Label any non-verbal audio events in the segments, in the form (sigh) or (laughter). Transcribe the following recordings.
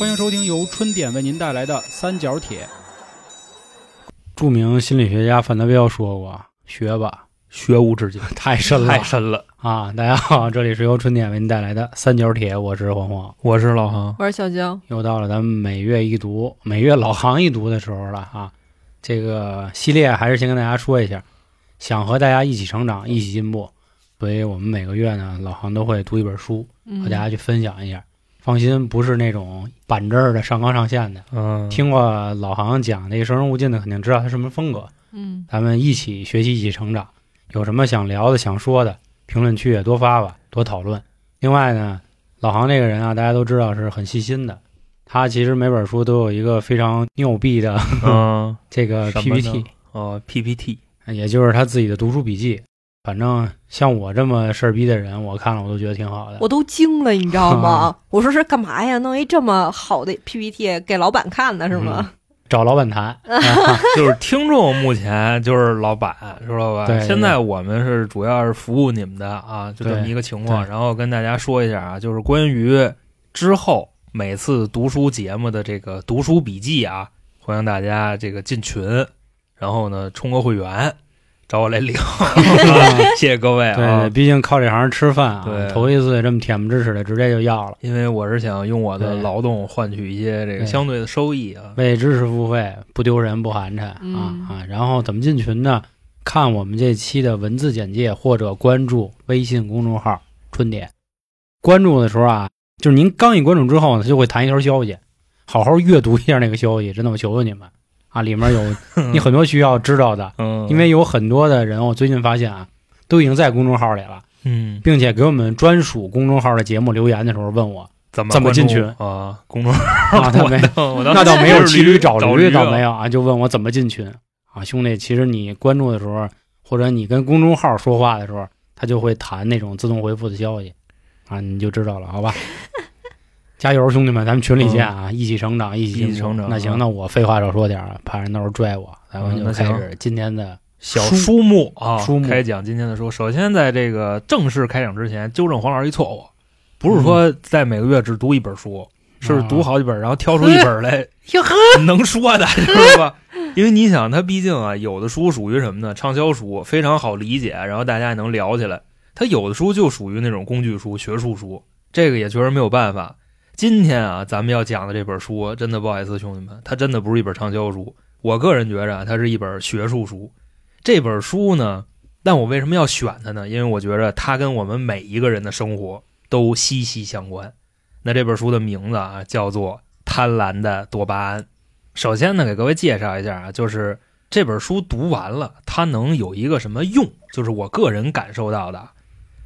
欢迎收听由春点为您带来的《三角铁》。著名心理学家范德彪说过：“学吧，学无止境，(laughs) 太深了，太深了啊！”大家好，这里是由春点为您带来的《三角铁》，我是黄黄，我是老航，我是小江。又到了咱们每月一读、每月老航一读的时候了啊！这个系列还是先跟大家说一下，想和大家一起成长、一起进步，所以我们每个月呢，老航都会读一本书，和大家去分享一下。放心，不是那种板正的上纲上线的。嗯，听过老航讲那个生人勿近的，肯定知道他什么风格。嗯，咱们一起学习，一起成长。有什么想聊的、想说的，评论区也多发吧，多讨论。另外呢，老航这个人啊，大家都知道是很细心的。他其实每本书都有一个非常牛逼的，嗯，(laughs) 这个 PPT 哦，PPT，也就是他自己的读书笔记。反正像我这么事儿逼的人，我看了我都觉得挺好的。我都惊了，你知道吗？(laughs) 我说是干嘛呀？弄一这么好的 PPT 给老板看的是吗？嗯、找老板谈 (laughs) (laughs) 就是听众目前就是老板，知道吧？对。现在我们是主要是服务你们的啊，就这么一个情况。然后跟大家说一下啊，就是关于之后每次读书节目的这个读书笔记啊，欢迎大家这个进群，然后呢充个会员。找我来领，(laughs) 谢谢各位啊！对，毕竟靠这行吃饭啊，对，头一次这么恬不知耻的直接就要了。因为我是想用我的劳动换取一些这个相对的收益啊，为知识付费，不丢人不寒碜、嗯、啊啊！然后怎么进群呢？看我们这期的文字简介或者关注微信公众号“春点”。关注的时候啊，就是您刚一关注之后呢，它就会弹一条消息，好好阅读一下那个消息，真的，我求求你们。啊，里面有 (laughs) 你很多需要知道的，嗯，因为有很多的人，我最近发现啊，都已经在公众号里了，嗯，并且给我们专属公众号的节目留言的时候问我怎么怎么进群啊？公众号啊，他没，那倒没有骑驴找驴，倒没有啊，就问我怎么进群啊，兄弟，其实你关注的时候，或者你跟公众号说话的时候，他就会弹那种自动回复的消息啊，你就知道了，好吧？加油，兄弟们，咱们群里见啊！嗯、一起成长，一起成长。那行，那我废话少说点儿，怕人到时候拽我。咱们就开始今天的小书目啊，书目开讲今天的书。首先，在这个正式开讲之前，纠正黄老师一错误，不是说在每个月只读一本书，嗯、是读好几本，然后挑出一本来哟呵 (laughs) 能说的，知道吧？(laughs) 因为你想，它毕竟啊，有的书属于什么呢？畅销书，非常好理解，然后大家也能聊起来。它有的书就属于那种工具书、学术书，这个也确实没有办法。今天啊，咱们要讲的这本书，真的不好意思，兄弟们，它真的不是一本畅销书。我个人觉着，它是一本学术书。这本书呢，但我为什么要选它呢？因为我觉着它跟我们每一个人的生活都息息相关。那这本书的名字啊，叫做《贪婪的多巴胺》。首先呢，给各位介绍一下啊，就是这本书读完了，它能有一个什么用？就是我个人感受到的。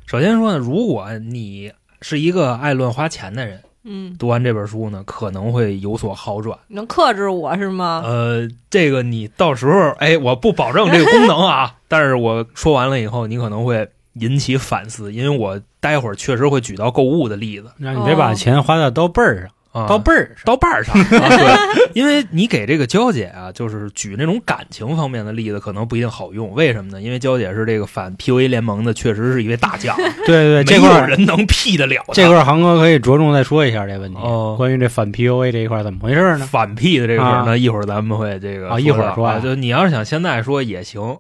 首先说呢，如果你是一个爱乱花钱的人。嗯，读完这本书呢，可能会有所好转。能克制我是吗？呃，这个你到时候，哎，我不保证这个功能啊，(laughs) 但是我说完了以后，你可能会引起反思，因为我待会儿确实会举到购物的例子。那你别把钱花在刀背儿上。啊，刀背儿上，刀把儿上，(laughs) 啊、对，因为你给这个娇姐啊，就是举那种感情方面的例子，可能不一定好用。为什么呢？因为娇姐是这个反 PUA 联盟的，确实是一位大将。对对，这块人能 P 得了。这块航哥可以着重再说一下这问题。哦，关于这反 PUA 这一块怎么回事呢？反 P 的这个事儿呢，一会儿咱们会这个啊，一会儿说。就你要是想现在说也行。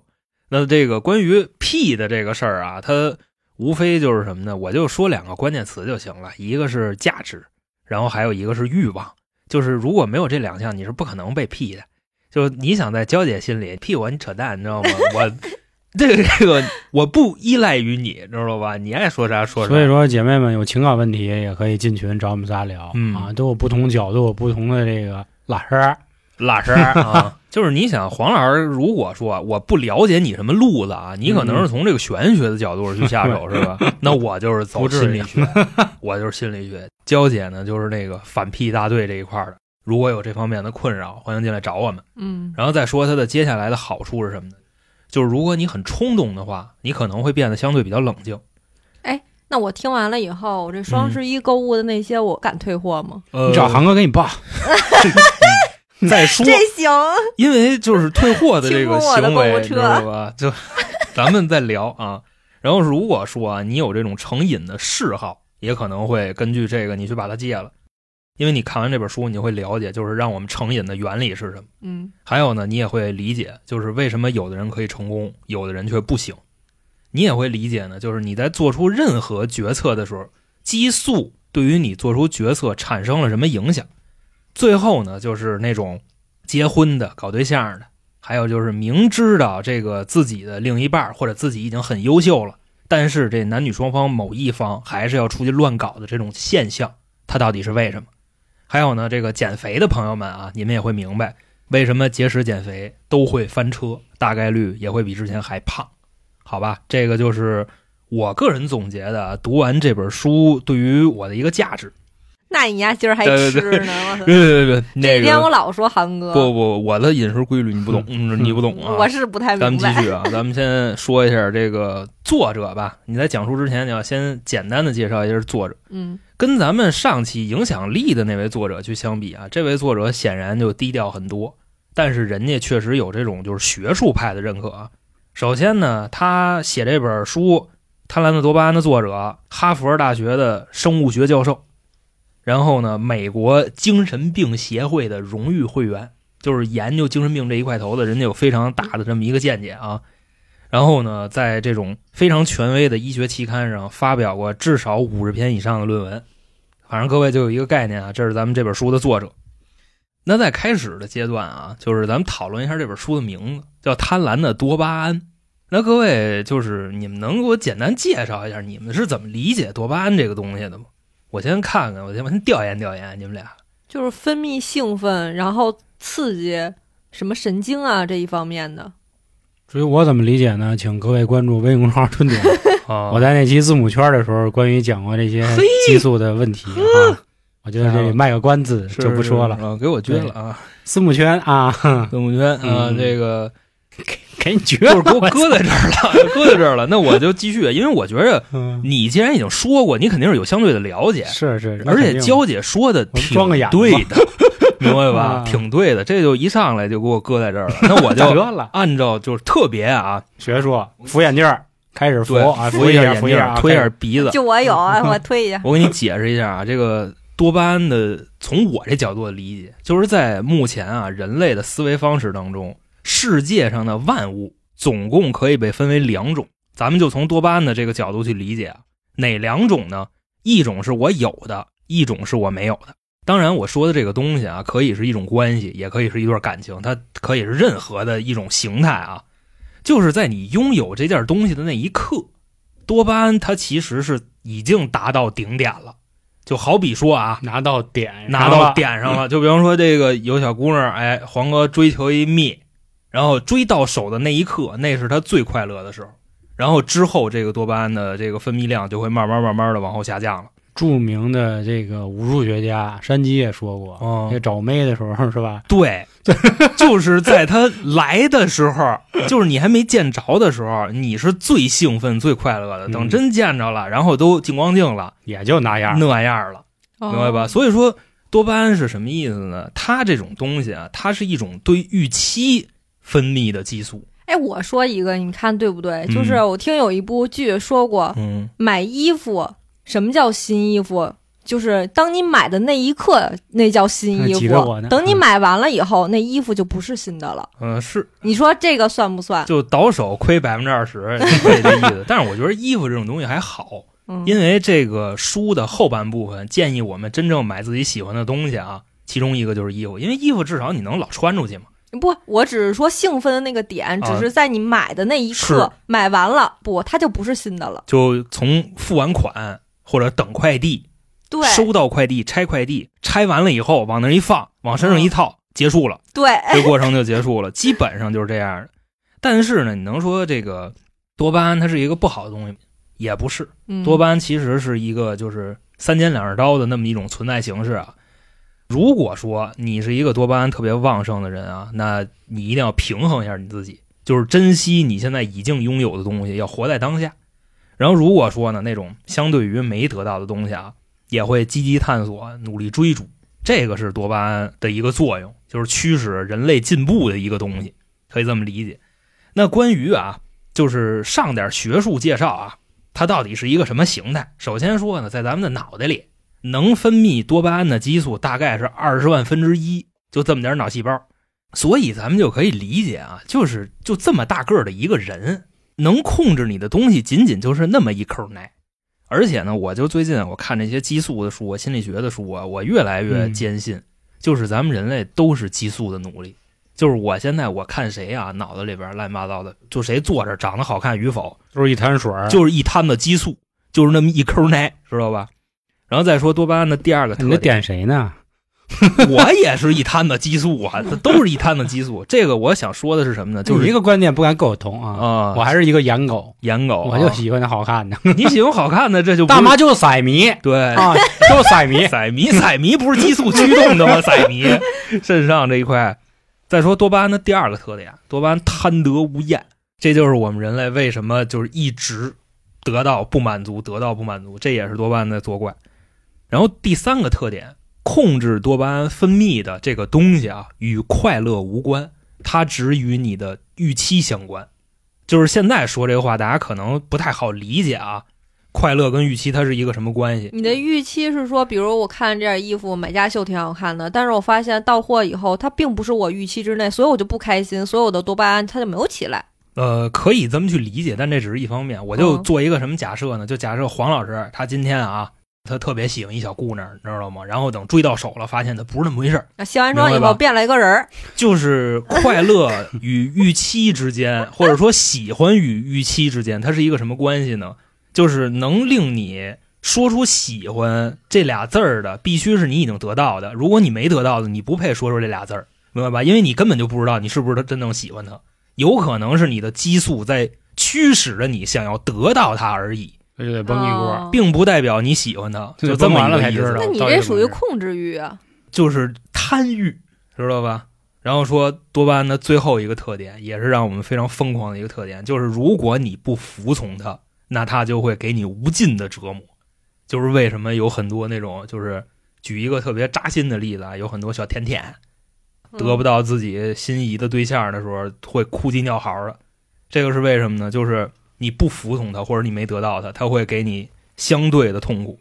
那这个关于 P 的这个事儿啊，它无非就是什么呢？我就说两个关键词就行了，一个是价值，然后还有一个是欲望。就是如果没有这两项，你是不可能被 P 的。就是你想在娇姐心里 P 我，你扯淡，你知道吗？我这个这个我不依赖于你，知道吧？你爱说啥说啥。所以说，姐妹们有情感问题也可以进群找我们仨聊、嗯、啊，都有不同角度、不同的这个拉声拉声啊。(laughs) 就是你想，黄老师如果说我不了解你什么路子啊，你可能是从这个玄学的角度去下手，是吧？(laughs) 那我就是走心理学，(laughs) 我就是心理学。娇姐呢，就是那个反屁大队这一块的。如果有这方面的困扰，欢迎进来找我们。嗯，然后再说它的接下来的好处是什么呢？就是如果你很冲动的话，你可能会变得相对比较冷静。哎，那我听完了以后，我这双十一购物的那些，我敢退货吗？呃，你找航哥给你报。(laughs) (laughs) 再说，这行，因为就是退货的这个行为，(laughs) 知道吧？就 (laughs) 咱们再聊啊。然后如果说啊，你有这种成瘾的嗜好，也可能会根据这个你去把它戒了。因为你看完这本书，你会了解，就是让我们成瘾的原理是什么。嗯还有呢，你也会理解，就是为什么有的人可以成功，有的人却不行。你也会理解呢，就是你在做出任何决策的时候，激素对于你做出决策产生了什么影响。最后呢，就是那种结婚的、搞对象的，还有就是明知道这个自己的另一半或者自己已经很优秀了，但是这男女双方某一方还是要出去乱搞的这种现象，它到底是为什么？还有呢，这个减肥的朋友们啊，你们也会明白。为什么节食减肥都会翻车，大概率也会比之前还胖？好吧，这个就是我个人总结的，读完这本书对于我的一个价值。那你丫今儿还吃呢？别别别，这那天我老说韩哥，不不，我的饮食规律你不懂，嗯你不懂啊。我是不太明白咱们。继续啊，咱们先说一下这个作者吧。你在讲述之前，你要先简单的介绍一下作者。嗯跟咱们上期影响力的那位作者去相比啊，这位作者显然就低调很多，但是人家确实有这种就是学术派的认可啊。首先呢，他写这本书《贪婪的多巴胺》的作者，哈佛大学的生物学教授，然后呢，美国精神病协会的荣誉会员，就是研究精神病这一块头的，人家有非常大的这么一个见解啊。然后呢，在这种非常权威的医学期刊上发表过至少五十篇以上的论文。反正各位就有一个概念啊，这是咱们这本书的作者。那在开始的阶段啊，就是咱们讨论一下这本书的名字，叫《贪婪的多巴胺》。那各位就是你们能给我简单介绍一下，你们是怎么理解多巴胺这个东西的吗？我先看看，我先我先调研调研你们俩。就是分泌兴奋，然后刺激什么神经啊这一方面的。至于我怎么理解呢？请各位关注微信公众号“春点 (laughs) ”。啊我在那期字母圈的时候，关于讲过这些激素的问题啊，我觉得这里卖个关子就不说了。啊，给我捐了啊，字母圈啊，哼字母圈啊，(laughs) 嗯这个 (laughs) 给你绝了就是给我搁在这儿了，(laughs) 搁在这儿了。那我就继续，因为我觉着嗯，你既然已经说过，你肯定是有相对的了解，是是，而且娇姐说的挺对的，明白吧？啊挺对的，这就一上来就给我搁在这儿了。那我 (laughs) 就，按照就是特别啊，学说扶眼镜儿开始扶，啊，扶一下，眼镜扶一下啊，推一下鼻子。就我有啊，我推一下。我给你解释一下啊，这个多巴胺的，从我这角度的理解，就是在目前啊人类的思维方式当中，世界上的万物总共可以被分为两种。咱们就从多巴胺的这个角度去理解啊，哪两种呢？一种是我有的，一种是我没有的。当然，我说的这个东西啊，可以是一种关系，也可以是一段感情，它可以是任何的一种形态啊。就是在你拥有这件东西的那一刻，多巴胺它其实是已经达到顶点了。就好比说啊，拿到点拿到点上了，就比方说这个有小姑娘，哎，黄哥追求一蜜，然后追到手的那一刻，那是他最快乐的时候。然后之后，这个多巴胺的这个分泌量就会慢慢慢慢的往后下降了。著名的这个武术学家山鸡也说过，哦这找妹的时候是吧？对，(laughs) 就是在他来的时候，就是你还没见着的时候，你是最兴奋、最快乐的。等嗯真见着了，然后都进光镜了，也就那样。那样了。明白吧？哦所以说多巴胺是什么意思呢？它这种东西啊，它是一种对预期分泌的激素。哎，我说一个，你看对不对？嗯就是我听有一部剧说过，嗯，买衣服，什么叫新衣服？就是当你买的那一刻，那叫新衣服。等你嗯买完了以后，那衣服就不是新的了。嗯，是你说这个算不算？就倒手亏百分之二十，这这意思。但是我觉得衣服这种东西还好，(laughs) 嗯，因为这个书的后半部分建议我们真正买自己喜欢的东西啊，其中一个就是衣服，因为衣服至少你能老穿出去嘛。不，我只是说兴奋的那个点，啊只是在你买的那一是刻，买完了，不，它就不是新的了。就从付完款或者等快递，对，收到快递、拆快递，拆完了以后往那儿一放，往身上一套，结束了。对，这 (laughs) 过程就结束了，基本上就是这样的。但是呢，你能说这个多巴胺它是一个不好的东西吗？也不是，嗯多巴胺其实是一个就是三尖两刃刀的那么一种存在形式啊。如果说你是一个多巴胺特别旺盛的人啊，那你一定要平衡一下你自己，就是珍惜你现在已经拥有的东西，要活在当下。然后如果说呢，那种相对于没得到的东西啊，也会积极探索，努力追逐。这个是多巴胺的一个作用，就是驱使人类进步的一个东西，可以这么理解。那关于啊，就是上点学术介绍啊，它到底是一个什么形态？首先说呢，在咱们的脑袋里，能分泌多巴胺的激素大概是二十万分之一，就这么点脑细胞。所以咱们就可以理解啊，就是就这么大个儿的一个人，能控制你的东西仅仅就是那么一口奶。而且呢，我就最近我看这些激素的书啊、心理学的书我，我越来越坚信，就是咱们人类都是激素的奴隶。就是我现在我看谁啊，脑子里边乱七八糟的，就谁坐着长得好看与否，就是一滩水，就是一滩子激素，就是那么一口奶，知道吧？然后再说多巴胺的第二个特你点，点谁呢？(laughs) 我也是一摊子激素啊，这都是一摊子激素。这个我想说的是什么呢？就是一个观点不敢苟同啊，啊，我还是一个颜狗，颜狗啊，我就喜欢那好看的。你喜欢好看的，这就不大妈就是色迷对啊，就是色迷。(laughs) 色迷，色迷不是激素驱动的吗？色迷肾上这一块。再说多巴胺的第二个特点，多巴胺贪得无厌，这就是我们人类为什么就是一直得到不满足，得到不满足，这也是多巴胺在作怪。然后第三个特点，控制多巴胺分泌的这个东西啊，与快乐无关，它只与你的预期相关。就是现在说这个话，大家可能不太好理解啊。快乐跟预期它是一个什么关系？你的预期是说，比如我看这件衣服买家秀挺好看的，但是我发现到货以后，它并不是我预期之内，所以我就不开心，所有的多巴胺它就没有起来。呃，可以这么去理解，但这只是一方面。我就嗯做一个什么假设呢？就假设黄老师他今天啊，他特别喜欢一小姑娘，你知道吗？然后等追到手了，发现他不是那么回事儿，那卸完妆以后变了一个人儿，(laughs) 就是快乐与预期之间，或者说喜欢与预期之间，它是一个什么关系呢？就是能令你说出喜欢这俩字儿的，必须是你已经得到的。如果你没得到的，你不配说出这俩字儿，明白吧？因为你根本就不知道你是不是他真正喜欢他，有可能是你的激素在驱使着你想要得到他而已，这就得崩一锅。哦并不代表你喜欢他，就这么完了一个意思才知道那你这属于控制欲啊。就是贪欲，知道吧？然后说多巴胺的最后一个特点，也是让我们非常疯狂的一个特点，就是如果你不服从它，那它就会给你无尽的折磨。就是为什么有很多那种，就是举一个特别扎心的例子啊，有很多小甜甜得不到，到自己心仪的对象的时候，会哭鸡尿嚎的。这个是为什么呢？就是你不服从他，或者你没得到他，他会给你相对的痛苦。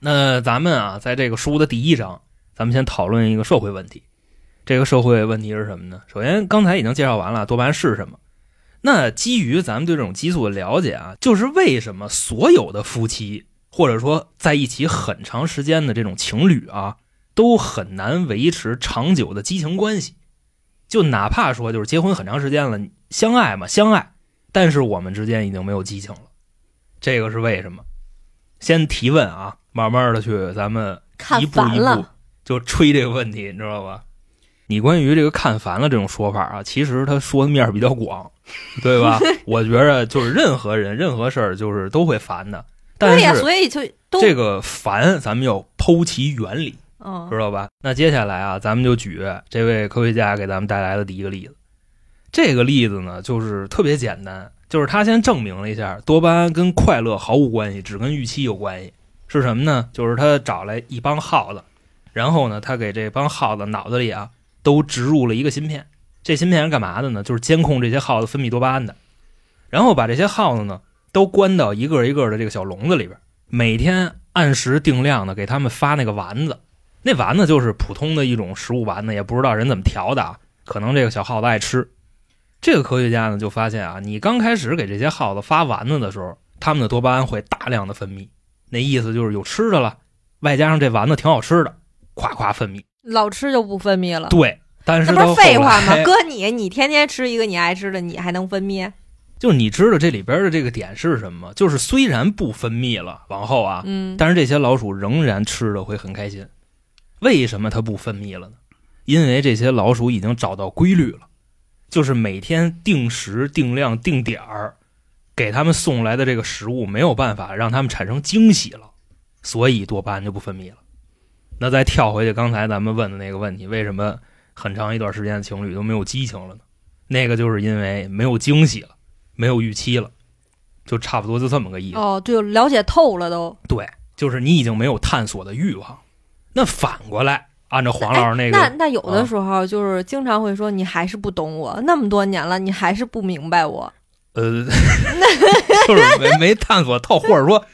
那咱们啊，在这个书的第一章，咱们先讨论一个社会问题。这个社会问题是什么呢？首先，刚才已经介绍完了多巴胺是什么。那基于咱们对这种激素的了解啊，就是为什么所有的夫妻，或者说在一起很长时间的这种情侣啊，都很难维持长久的激情关系。就哪怕说就是结婚很长时间了，相爱嘛，相爱，但是我们之间已经没有激情了。这个是为什么？先提问啊，慢慢的去咱们一步一步，就吹这个问题，你知道吧？你关于这个看烦了这种说法啊，其实他说的面儿比较广，(laughs) 对吧？我觉着就是任何人、任何事儿，就是都会烦的。但对呀，是所以就都这个烦，咱们要剖其原理，嗯知道吧？那接下来啊，咱们就举这位科学家给咱们带来的第一个例子。这个例子呢，就是特别简单，就是他先证明了一下多巴胺跟快乐毫无关系，只跟预期有关系。是什么呢？就是他找来一帮耗子，然后呢，他给这帮耗子脑子里啊都植入了一个芯片。这芯片是干嘛的呢？就是监控这些耗子分泌多巴胺的。然后把这些耗子呢都关到一个一个的这个小笼子里边，每天按时定量的给他们发那个丸子。那丸子就是普通的一种食物丸子，也不知道人怎么调的啊，可能这个小耗子爱吃。这个科学家呢就发现啊，你刚开始给这些耗子发丸子的时候，它们的多巴胺会大量的分泌，那意思就是有吃的了，外加上这丸子挺好吃的，夸夸分泌。老吃就不分泌了。对，但是那不是废话吗？来哥你，你天天吃一个你爱吃的，你还能分泌？就是你知道这里边的这个点是什么吗？就是虽然不分泌了，往后啊，嗯，但是这些老鼠仍然吃的会很开心。为什么它不分泌了呢？因为这些老鼠已经找到规律了，就是每天定时、定量、定点儿给他们送来的这个食物没有办法让他们产生惊喜了，所以多巴胺就不分泌了。那再跳回去刚才咱们问的那个问题，为什么很长一段时间的情侣都没有激情了呢？那个就是因为没有惊喜了，没有预期了，就差不多就这么个意思。哦，就，了解透了都。对，就是你已经没有探索的欲望。那反过来，按照黄老师那个，那那有的啊时候就是经常会说你还是不懂我，那么多年了，你还是不明白我。呃，(laughs) 就是没 (laughs) 没探索透，或者说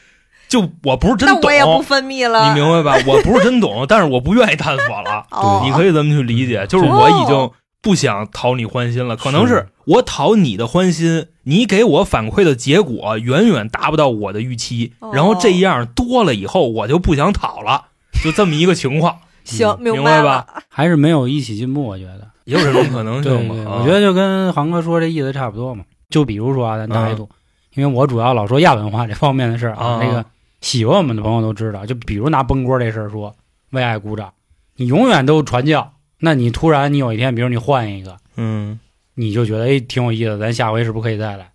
就我不是真懂，那我也不分泌了。你明白吧？我不是真懂，(laughs) 但是我不愿意探索了。哦，你可以这么去理解，就是我已经不想讨你欢心了。可能是我讨你的欢心，你给我反馈的结果远远达不到我的预期，哦然后这样多了以后，我就不想讨了，就这么一个情况，行，明白白吧。还是没有一起进步，我觉得。也有这种可能对性嘛。对，啊我觉得就跟航哥说这意思差不多嘛。就比如说啊，咱打一嗯度，因为我主要老说亚文化这方面的事儿啊，啊那个喜欢我们的朋友都知道。就比如拿崩锅这事儿说，为爱鼓掌，你永远都传教，那你突然你有一天，比如你换一个，嗯，你就觉得哎挺有意思，咱下回是不是可以再来？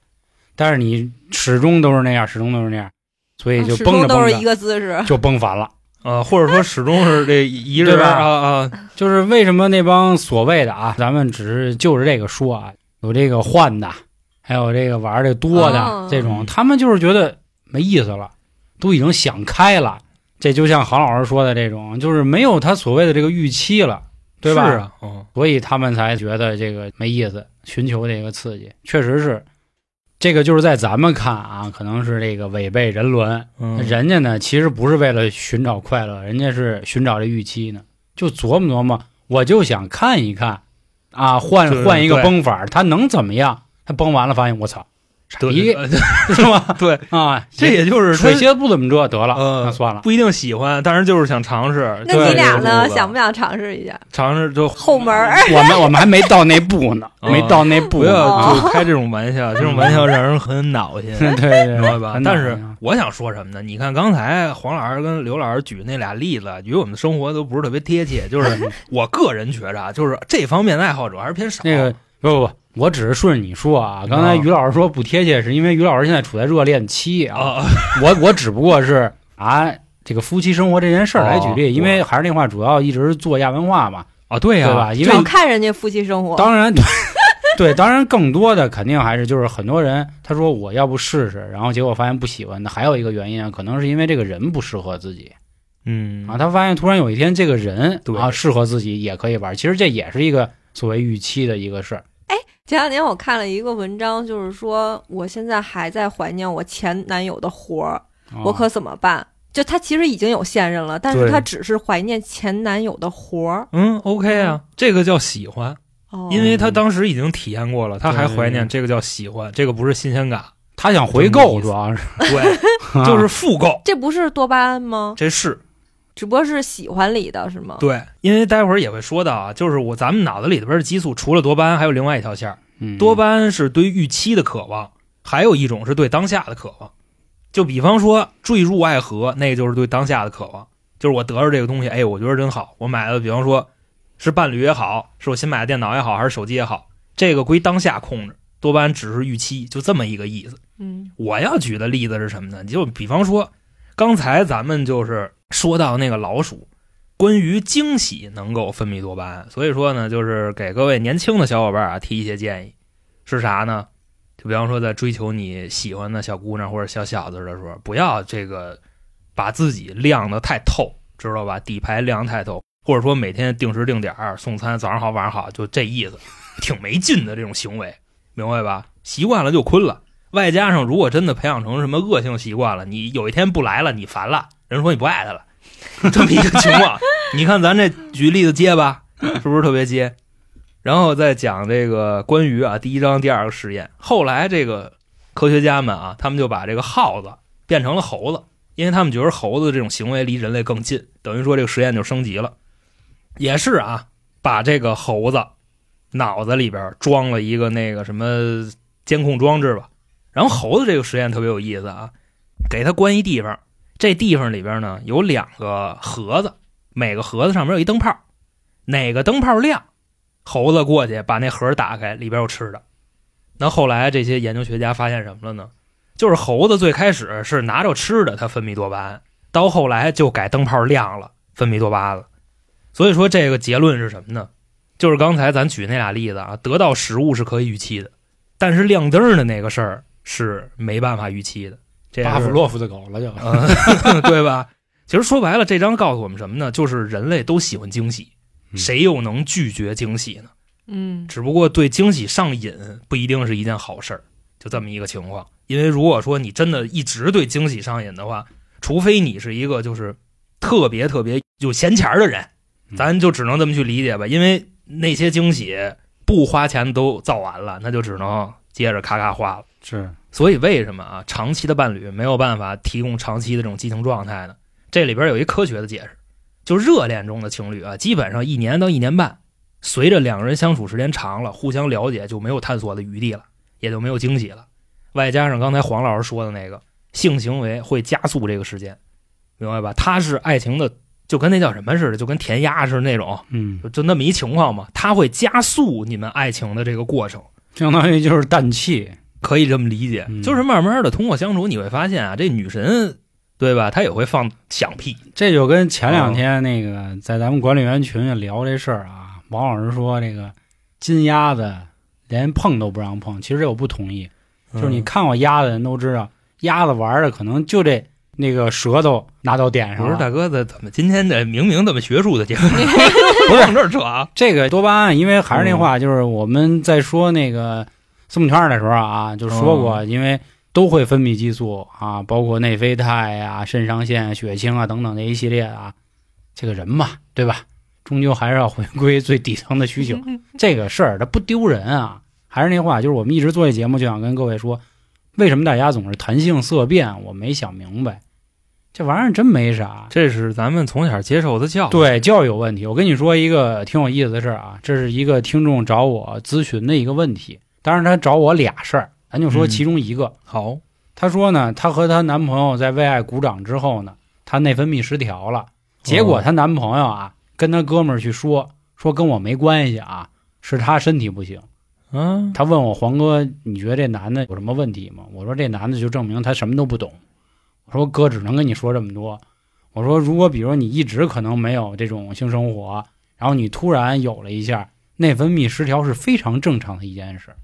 但是你始终都是那样，始终都是那样，所以就始绷着绷终都是一着个姿势。就崩反了。啊，或者说始终是这一人对吧啊啊，(laughs) 就是为什么那帮所谓的啊，咱们只是就着这个说啊，有这个换的，还有这个玩的多的、哦这种，他们就是觉得没意思了，都已经想开了。这就像郝老师说的这种，就是没有他所谓的这个预期了，对吧？是啊，嗯所以他们才觉得这个没意思，寻求这个刺激，确实是。这个就是在咱们看啊，可能是这个违背人伦，嗯，人家呢，其实不是为了寻找快乐，人家是寻找这预期呢，就琢磨琢磨，我就想看一看，啊，换换一个崩法，他能怎么样？他崩完了发现我操，傻逼 (laughs) 是吧？对，(laughs) 啊，这也就是他水蝎不怎么着，得了，嗯那算了。不一定喜欢，但是就是想尝试。那对你俩呢？想不想尝试一下尝试就后门儿？我们我们还没到那步呢，啊没到那步不。要就开这种玩笑，这种玩笑让人很恼心。对对对，明白吧？但是我想说什么呢？你看刚才黄老师跟刘老师举那俩例子，与我们的生活都不是特别贴切。就是我个人觉着啊，就是这方面的爱好者还是偏少。那个不不不，我只是顺着你说啊。刚才于老师说不贴切，是因为于老师现在处在热恋期啊。啊，(laughs) 我我只不过是啊这个夫妻生活这件事儿来举例，哦因为还是那话，主要一直做亚文化嘛，啊，对呀，对吧？因为看人家夫妻生活。当然对 (laughs) 对，当然更多的肯定还是就是很多人他说我要不试试，然后结果发现不喜欢的，还有一个原因啊，可能是因为这个人不适合自己嗯啊，他发现突然有一天这个人啊适合自己也可以玩，其实这也是一个所谓预期的一个事儿。前两年我看了一个文章，就是说我现在还在怀念我前男友的活儿，啊我可怎么办？就他其实已经有现任了，但是对他只是怀念前男友的活儿。嗯，OK 啊，这个叫喜欢，哦，因为他当时已经体验过了，他还怀念，这个叫喜欢，这个不是新鲜感，他想回购，主要是对，(laughs) 就是复购，这不是多巴胺吗？这是只不过是喜欢里的是吗？对，因为待会儿也会说到啊，就是我咱们脑子里边的激素，除了多巴胺，还有另外一条线儿，嗯多巴胺是对预期的渴望，还有一种是对当下的渴望。就比方说坠入爱河，那个就是对当下的渴望，就是我得着这个东西，哎，我觉得真好，我买的，比方说是伴侣也好，是我新买的电脑也好，还是手机也好，这个归当下控制，多巴胺只是预期，就这么一个意思。嗯我要举的例子是什么呢？就比方说，刚才咱们就是说到那个老鼠，关于惊喜能够分泌多巴胺，所以说呢，就是给各位年轻的小伙伴啊提一些建议，是啥呢？就比方说，在追求你喜欢的小姑娘或者小小子的时候，不要这个把自己晾得太透，知道吧？底牌晾太透，或者说每天定时定点送餐，早上好晚上好，就这意思，挺没劲的这种行为，明白吧？习惯了就困了。外加上，如果真的培养成什么恶性习惯了，你有一天不来了，你烦了，人说你不爱他了，这么一个情况。(laughs) 你看咱这举例子接吧，是不是特别接？然后再讲这个关于啊第一章第二个实验，后来这个科学家们啊，他们就把这个耗子变成了猴子，因为他们觉得猴子这种行为离人类更近，等于说这个实验就升级了。也是啊，把这个猴子脑子里边装了一个那个什么监控装置吧。然后猴子这个实验特别有意思啊，给它关一地方，这地方里边呢有两个盒子，每个盒子上面有一灯泡，哪个灯泡亮，猴子过去把那盒打开，里边有吃的。那后来这些研究学家发现什么了呢？就是猴子最开始是拿着吃的，它分泌多巴胺，到后来就改灯泡亮了，分泌多巴胺了。所以说这个结论是什么呢？就是刚才咱举那俩例子啊，得到食物是可以预期的，但是亮灯的那个事儿是没办法预期的。这巴甫洛夫的狗了就。嗯，(laughs) 对吧？其实说白了，这章告诉我们什么呢？就是人类都喜欢惊喜，嗯谁又能拒绝惊喜呢？嗯只不过对惊喜上瘾不一定是一件好事儿，就这么一个情况。因为如果说你真的一直对惊喜上瘾的话，除非你是一个就是特别特别有闲钱儿的人，嗯咱就只能这么去理解吧。因为那些惊喜不花钱都造完了，那就只能接着咔咔花了。是所以为什么啊，长期的伴侣没有办法提供长期的这种激情状态呢？这里边有一科学的解释，就热恋中的情侣啊，基本上一年到一年半，随着两个人相处时间长了，互相了解就没有探索的余地了，也就没有惊喜了。外加上刚才黄老师说的那个性行为会加速这个时间，明白吧？它是爱情的，就跟那叫什么似的，就跟填鸭似的那种，嗯，就就那么一情况嘛。它会加速你们爱情的这个过程。相当于就是氮气，可以这么理解，嗯就是慢慢的通过相处，你会发现啊，这女神，对吧？她也会放响屁，这就跟前两天那个在咱们管理员群里聊这事儿啊，王老师说这个金鸭子连碰都不让碰，其实这我不同意。就是你看过鸭子的人都知道，鸭子玩的可能就这那个舌头拿到点上了。我说大哥，这怎么今天这明明这么学术的节目，(laughs) 不往这儿扯啊？这个多巴胺，因为还是那嗯话，就是我们在说那个四目圈的时候啊，就说过，嗯因为都会分泌激素啊，包括内啡肽啊、肾上腺、血清啊等等这一系列啊，这个人嘛，对吧？终究还是要回归最底层的需求。(laughs) 这个事儿它不丢人啊，还是那话，就是我们一直做这节目就想跟各位说，为什么大家总是谈性色变？我没想明白，这玩意儿真没啥。这是咱们从小接受的教育。，对，教育有问题。我跟你说一个挺有意思的事儿啊，这是一个听众找我咨询的一个问题。当然，他找我俩事儿，咱就说嗯其中一个。好，她说呢，她和她男朋友在为爱鼓掌之后呢，她内分泌失调了。结果她男朋友啊，跟她哥们儿去说，说跟我没关系啊，是她身体不行。嗯，他问我黄哥，你觉得这男的有什么问题吗？我说这男的就证明他什么都不懂。我说哥只能跟你说这么多。我说如果比如你一直可能没有这种性生活，然后你突然有了一下内分泌失调是非常正常的一件事，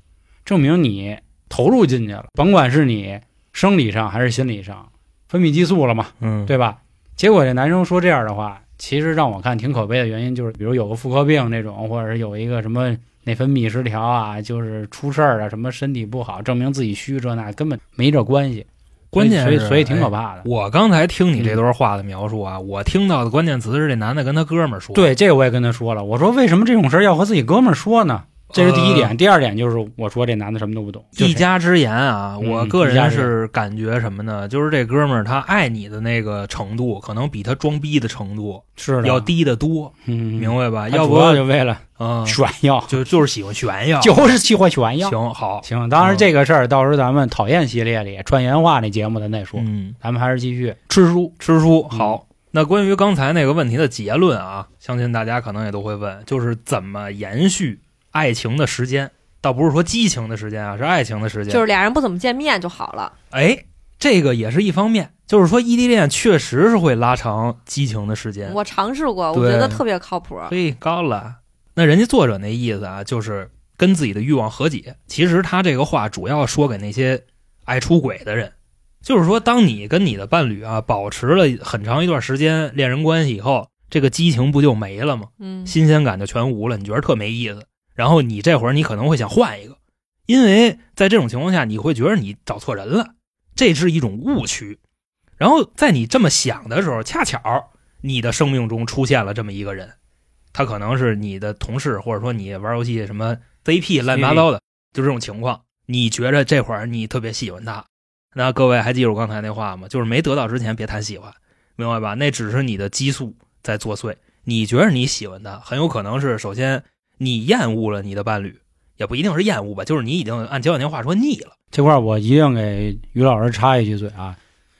证明你投入进去了，甭管是你生理上还是心理上分泌激素了嘛，嗯，对吧？结果这男生说这样的话，其实让我看挺可悲的原因就是，比如有个妇科病这种，或者是有一个什么内分泌失调啊，就是出事儿啊，什么身体不好，证明自己虚这那，根本没这关系。关键是所以所以挺可哎怕的。我刚才听你这段话的描述啊，我听到的关键词是这男的跟他哥们儿说，，对，这个我也跟他说了，我说为什么这种事儿要和自己哥们儿说呢？这是第一点，呃第二点就是我说这男的什么都不懂，就是一家之言啊，嗯我个人是感觉什么呢？就是这哥们儿他爱你的那个程度，可能比他装逼的程度是要，低得多，嗯，明白吧？要要不就为了嗯，(laughs) 炫耀，就就是喜欢炫耀，就是喜欢炫耀。(laughs) 行好，行，当然嗯这个事儿到时候咱们讨厌系列里串言话那节目咱再说，嗯，咱们还是继续吃书。吃书嗯好。那关于刚才那个问题的结论啊，相信大家可能也都会问，就是怎么延续爱情的时间？倒不是说激情的时间啊，是爱情的时间。就是俩人不怎么见面就好了。哎，这个也是一方面，就是说异地恋确实是会拉长激情的时间。我尝试过，我觉得特别靠谱。嘿，高了。那人家作者那意思啊，就是跟自己的欲望和解。其实他这个话主要说给那些爱出轨的人，就是说，当你跟你的伴侣啊保持了很长一段时间恋人关系以后，这个激情不就没了吗？嗯，新鲜感就全无了，你觉得特没意思。然后你这会儿你可能会想换一个，因为在这种情况下，你会觉得你找错人了，这是一种误区。然后在你这么想的时候，恰巧你的生命中出现了这么一个人，他可能是你的同事，或者说你玩游戏什么 CP 乱七八糟的，就这种情况。你觉着这会儿你特别喜欢他，那各位还记住刚才那话吗？就是没得到之前别谈喜欢，明白吧？那只是你的激素在作祟。你觉得你喜欢他，很有可能是首先你厌恶了你的伴侣，也不一定是厌恶吧，就是你已经按前两天话说腻了。这块儿我一定给于老师插一句嘴啊，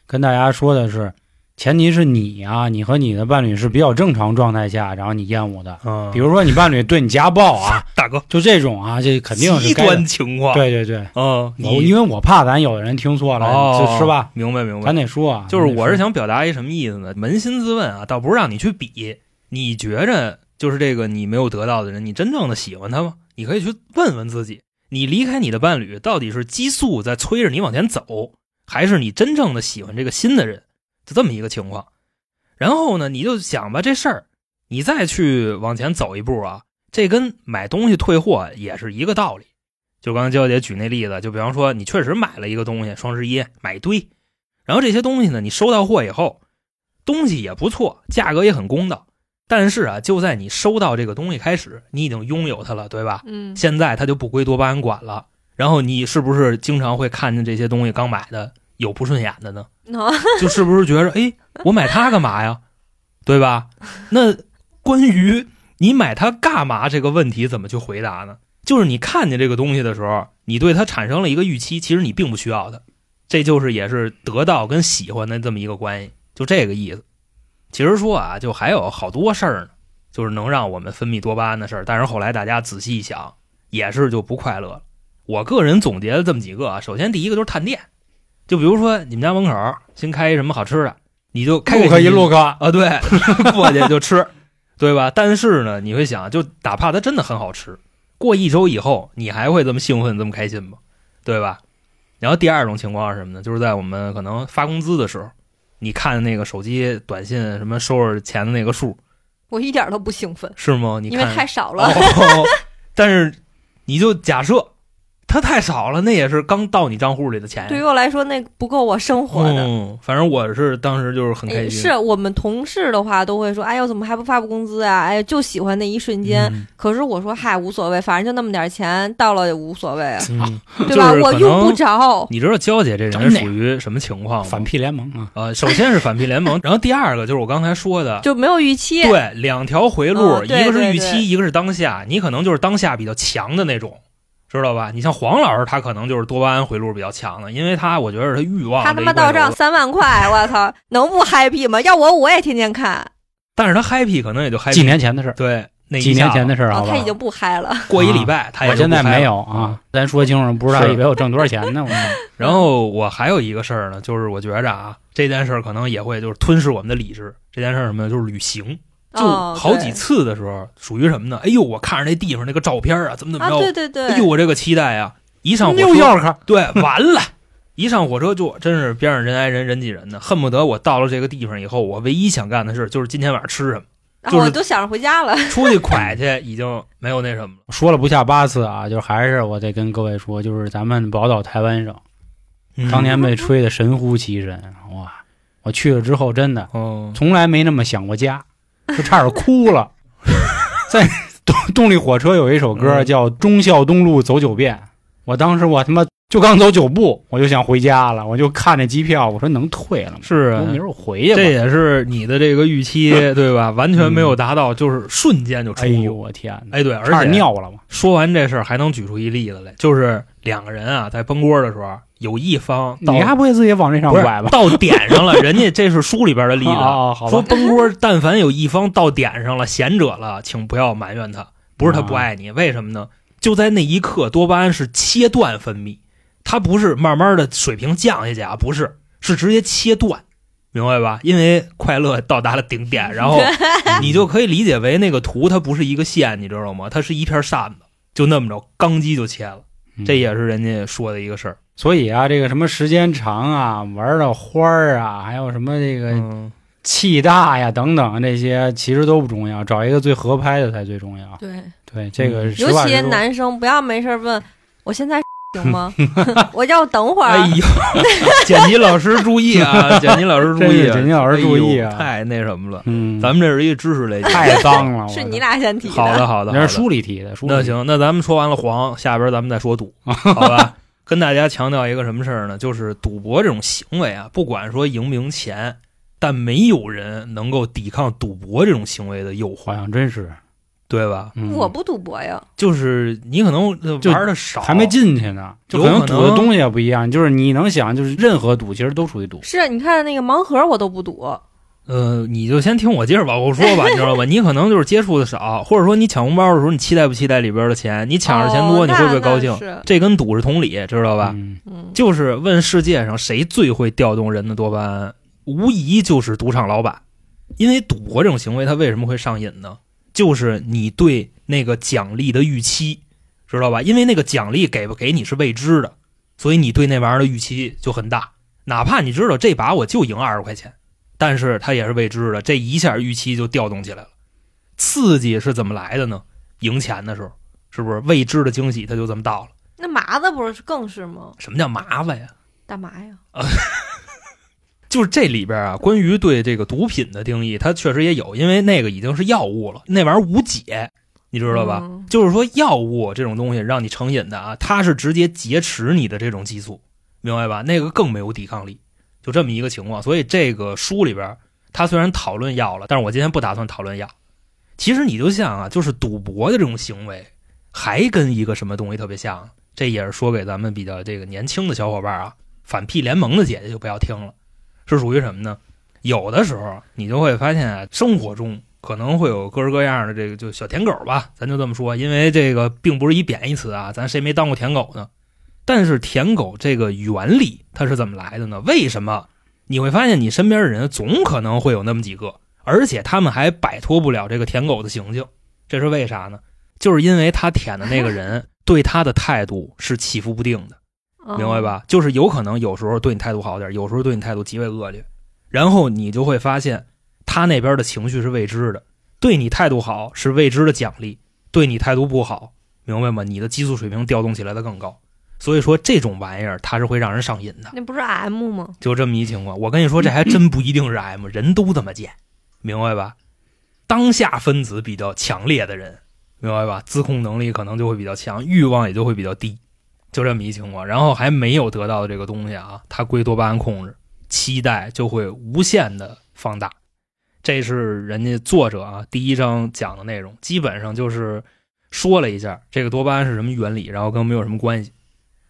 跟大家说的是，前提是你啊，你和你的伴侣是比较正常状态下，然后你厌恶的。嗯比如说你伴侣对你家暴啊，(laughs) 大哥，就这种啊，这肯定是极端情况。，对对对，嗯，我你因为我怕咱有的人听错了，是吧？？明白明白咱。得说啊，就是我是想表达一什么意思呢？扪心自问啊，倒不是让你去比，你觉着就是这个你没有得到的人，你真正的喜欢他吗？你可以去问问自己，你离开你的伴侣，到底是激素在催着你往前走，还是你真正的喜欢这个新的人？就这么一个情况。然后呢，你就想吧，这事儿你再去往前走一步啊，这跟买东西退货也是一个道理。就刚才娇姐举那例子，就比方说你确实买了一个东西，双十一买一堆，然后这些东西呢，你收到货以后，东西也不错，价格也很公道。但是啊，就在你收到这个东西开始，你已经拥有它了，对吧？嗯，现在它就不归多巴胺管了。然后你是不是经常会看见这些东西刚买的有不顺眼的呢？啊 (laughs) 就是不是觉着，哎，我买它干嘛呀？对吧？(laughs) 那关于你买它干嘛这个问题，怎么去回答呢？就是你看见这个东西的时候，你对它产生了一个预期，其实你并不需要它，这就是也是得到跟喜欢的这么一个关系，就这个意思。其实说啊，就还有好多事儿呢，就是能让我们分泌多巴胺的事儿，但是后来大家仔细一想，也是就不快乐了。我个人总结了这么几个啊，首先第一个就是探店，就比如说你们家门口新开一什么好吃的，你就开路可一路可，啊，对，(laughs) 过去就吃，对吧？但是呢，你会想，就哪怕它真的很好吃，过一周以后，你还会这么兴奋、这么开心吗？对吧？然后第二种情况是什么呢？就是在我们可能发工资的时候，你看那个手机短信什么收着钱的那个数，我一点都不兴奋，是吗？你因为看太少了。哦，但是你就假设它太少了，那也是刚到你账户里的钱。对于我来说，那不够我生活的。嗯，反正我是当时就是很开哎心。是我们同事的话都会说：“哎呦，怎么还不发布工资啊？哎呀，就喜欢那一瞬间。嗯可是我说：“嗨，无所谓，反正就那么点钱，到了也无所谓 (laughs) 对吧？我用不着。你知道娇姐这人属于什么情况吗？反屁联盟啊，呃，首先是反屁联盟，(laughs) 然后第二个就是我刚才说的，就没有预期。对，两条回路，嗯对一个是预期，一个是当下。你可能就是当下比较强的那种，知道吧？你像黄老师，他可能就是多巴胺回路比较强的，因为他我觉得他欲望他他妈到账三万块，我操，能不 happy 吗？要我我也天天看。但是他 happy 可能也就 happy 几年前的事儿，对那几年前的事事儿，啊哦，他已经不嗨了。(laughs) 过一礼拜，他也我现在没有啊，咱说清楚，不知道是以为我挣多少钱呢。我 (laughs) 然后我还有一个事儿呢，就是我觉着啊，这件事儿可能也会就是吞噬我们的理智。这件事儿什么呢？就是旅行，就哦好几次的时候，属于什么呢？哎呦，我看着那地方那个照片啊，怎么怎么啊，着，对对对，哎呦，我这个期待啊！一上火车，(laughs) 对，完了，一上火车就真是边上人挨人，人挤人的，恨不得我到了这个地方以后，我唯一想干的事就是今天晚上吃什么，然后就是我都想着回家了。(laughs) 出去蒯去，已经没有那什么了。说了不下八次啊，就还是我得跟各位说，就是咱们宝岛台湾省嗯当年被吹的神乎其神，哇！我去了之后，真的哦，从来没那么想过家，就差点哭了。(laughs) 在动动力火车有一首歌嗯叫《忠孝东路走九遍》，我当时我他妈就刚走九步，我就想回家了，我就看那机票，我说能退了吗？是啊我，明儿我回去吧。这也是你的这个预期，(laughs) 对吧？完全没有达到，就是瞬间就出哎呦。我天哪！哎，对，而且尿了嘛。说完这事儿，还能举出一例子来，就是两个人啊，在崩锅的时候，有一方到你还不会自己往这上拐吧？到点上了，人家这是书里边的例子，(laughs) 说吧，崩锅，但凡有一方到点上了，贤者了，请不要埋怨他，不是他不爱你，为什么呢？就在那一刻，多巴胺是切断分泌，它不是慢慢的水平降下去啊，不是，是直接切断，明白吧？因为快乐到达了顶点，然后 (laughs) 你就可以理解为那个图它不是一个线，你知道吗？它是一片扇子，就那么着，钢机就切了，嗯这也是人家说的一个事儿。所以啊，这个什么时间长啊，玩的花儿啊，还有什么这个嗯，气大呀等等这些，其实都不重要，找一个最合拍的才最重要。对，对，这个尤其。男生不要没事儿问我现在行吗？我要等会儿。哎呦，(laughs) 剪辑老师注意啊！剪辑老师注意、啊，剪辑老师注意啊哎太那什么了。嗯，咱们这是一知识类。太脏了，是你俩先提的。好的，好的，那是书里提的，书里提那行，那咱们说完了黄，下边咱们再说赌，(laughs) 好吧？跟大家强调一个什么事儿呢？就是赌博这种行为啊，不管说赢不赢钱，但没有人能够抵抗赌博这种行为的诱好惑，像真是，对吧？嗯、我不赌博呀，就是你可能玩的少，还没进去呢，就有可可能赌的能东西也不一样。就是你能想，就是任何赌其实都属于赌。是你看那个盲盒我都不赌，呃，你就先听我接着往后说吧，(laughs) 你知道吧？你可能就是接触的少，或者说你抢红包的时候，你期待不期待里边的钱？你抢着钱多，哦你会不会高兴这跟赌是同理，知道吧？嗯，嗯，就是问世界上谁最会调动人的多巴胺，无疑就是赌场老板。因为赌博这种行为，它为什么会上瘾呢？就是你对那个奖励的预期，知道吧？因为那个奖励给不给你是未知的，所以你对那玩意儿的预期就很大。哪怕你知道这把我就赢二十块钱，但是它也是未知的，这一下预期就调动起来了。刺激是怎么来的呢？赢钱的时候，是不是未知的惊喜它就这么到了？那麻子不是更是吗？什么叫麻烦呀？大麻呀？(laughs) 就是这里边啊，关于对这个毒品的定义，它确实也有，因为那个已经是药物了，那玩意儿无解，你知道吧？嗯就是说药物这种东西让你成瘾的啊，它是直接劫持你的这种激素，明白吧？那个更没有抵抗力，就这么一个情况。所以这个书里边，他虽然讨论药了，但是我今天不打算讨论药。其实你就像啊，就是赌博的这种行为，还跟一个什么东西特别像，这也是说给咱们比较这个年轻的小伙伴啊，反屁联盟的姐姐就不要听了，是属于什么呢？有的时候你就会发现，生活中可能会有各式各样的这个就小舔狗吧，咱就这么说，因为这个并不是一贬义词啊，咱谁没当过舔狗呢？但是舔狗这个原理它是怎么来的呢？为什么你会发现你身边的人总可能会有那么几个，而且他们还摆脱不了这个舔狗的行径？这是为啥呢？就是因为他舔的那个人对他的态度是起伏不定的。嗯明白？吧？就是有可能有时候对你态度好点，有时候对你态度极为恶劣，然后你就会发现他那边的情绪是未知的，对你态度好是未知的奖励，对你态度不好，明白吗？你的激素水平调动起来的更高。所以说这种玩意儿它是会让人上瘾的，那不是 M 吗？就这么一情况。我跟你说，这还真不一定是 M，(clears throat) 人都这么贱，明白吧？当下分子比较强烈的人，明白吧？自控能力可能就会比较强，欲望也就会比较低，就这么一情况。然后还没有得到的这个东西啊，它归多巴胺控制，期待就会无限的放大。这是人家作者啊第一章讲的内容，基本上就是说了一下这个多巴胺是什么原理，然后跟我们有什么关系。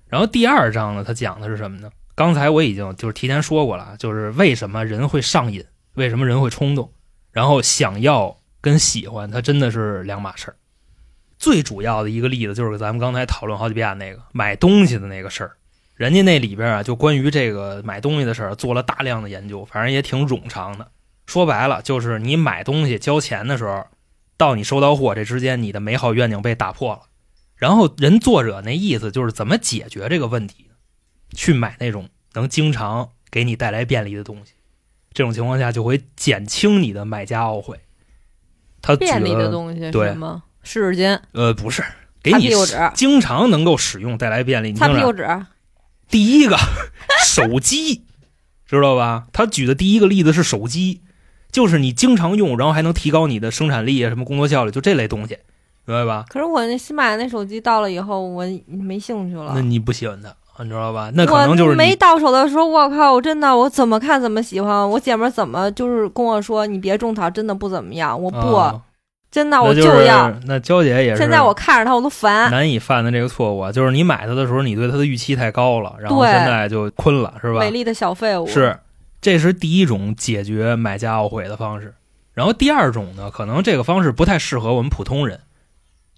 然后第二章呢，它讲的是什么呢？刚才我已经就是提前说过了，就是为什么人会上瘾，为什么人会冲动，然后想要跟喜欢，它真的是两码事儿。最主要的一个例子就是咱们刚才讨论好几遍那个买东西的那个事儿，人家那里边啊，就关于这个买东西的事儿做了大量的研究，反正也挺冗长的。说白了，就是你买东西交钱的时候，到你收到货这之间，你的美好愿景被打破了。然后人作者那意思就是怎么解决这个问题？去买那种能经常给你带来便利的东西，这种情况下就会减轻你的买家懊悔。他便利的东西是对什么？湿纸巾、呃不是给你经常能够使用带来便利。你股纸，第一个 (laughs) 手机，知道吧？他举的第一个例子是手机，就是你经常用，然后还能提高你的生产力啊，什么工作效率，就这类东西，明白吧？可是我那新买的那手机到了以后，我没兴趣了那。你不喜欢它，你知道吧？那可能就是没到手的时候，我靠，我真的我怎么看怎么喜欢。我姐们儿怎么就是跟我说，你别种草，真的不怎么样。我不，啊真的我就要。那娇姐也是现在我看着它我都烦。难以犯的这个错误啊，就是你买它的时候，你对它的预期太高了，然后现在就困了，是吧？美丽的小废物是，这是第一种解决买家懊悔的方式。然后第二种呢，可能这个方式不太适合我们普通人，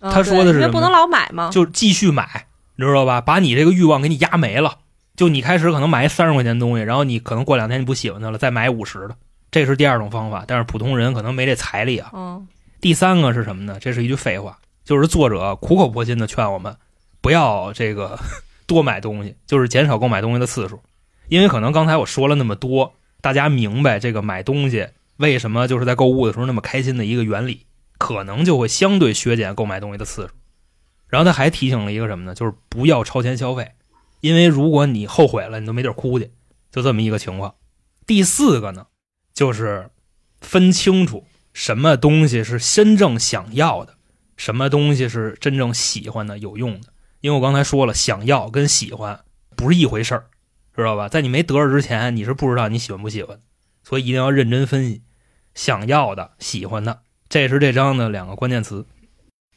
嗯他说的是因为不能老买嘛。就继续买，你知道吧？把你这个欲望给你压没了。就你开始可能买三十块钱的东西，然后你可能过两天你不喜欢它了，再买五十的，这是第二种方法。但是普通人可能没这财力啊。嗯，第三个是什么呢？这是一句废话，就是作者苦口婆心的劝我们不要这个 (laughs) 多买东西，就是减少购买东西的次数。因为可能刚才我说了那么多，大家明白这个买东西为什么就是在购物的时候那么开心的一个原理，可能就会相对削减购买东西的次数。然后他还提醒了一个什么呢？就是不要超前消费，因为如果你后悔了，你都没地儿哭去，就这么一个情况。第四个呢，就是分清楚什么东西是真正想要的，什么东西是真正喜欢的、有用的。因为我刚才说了，想要跟喜欢不是一回事儿，知道吧？在你没得着之前，你是不知道你喜欢不喜欢，所以一定要认真分析想要的、喜欢的，这是这章的两个关键词。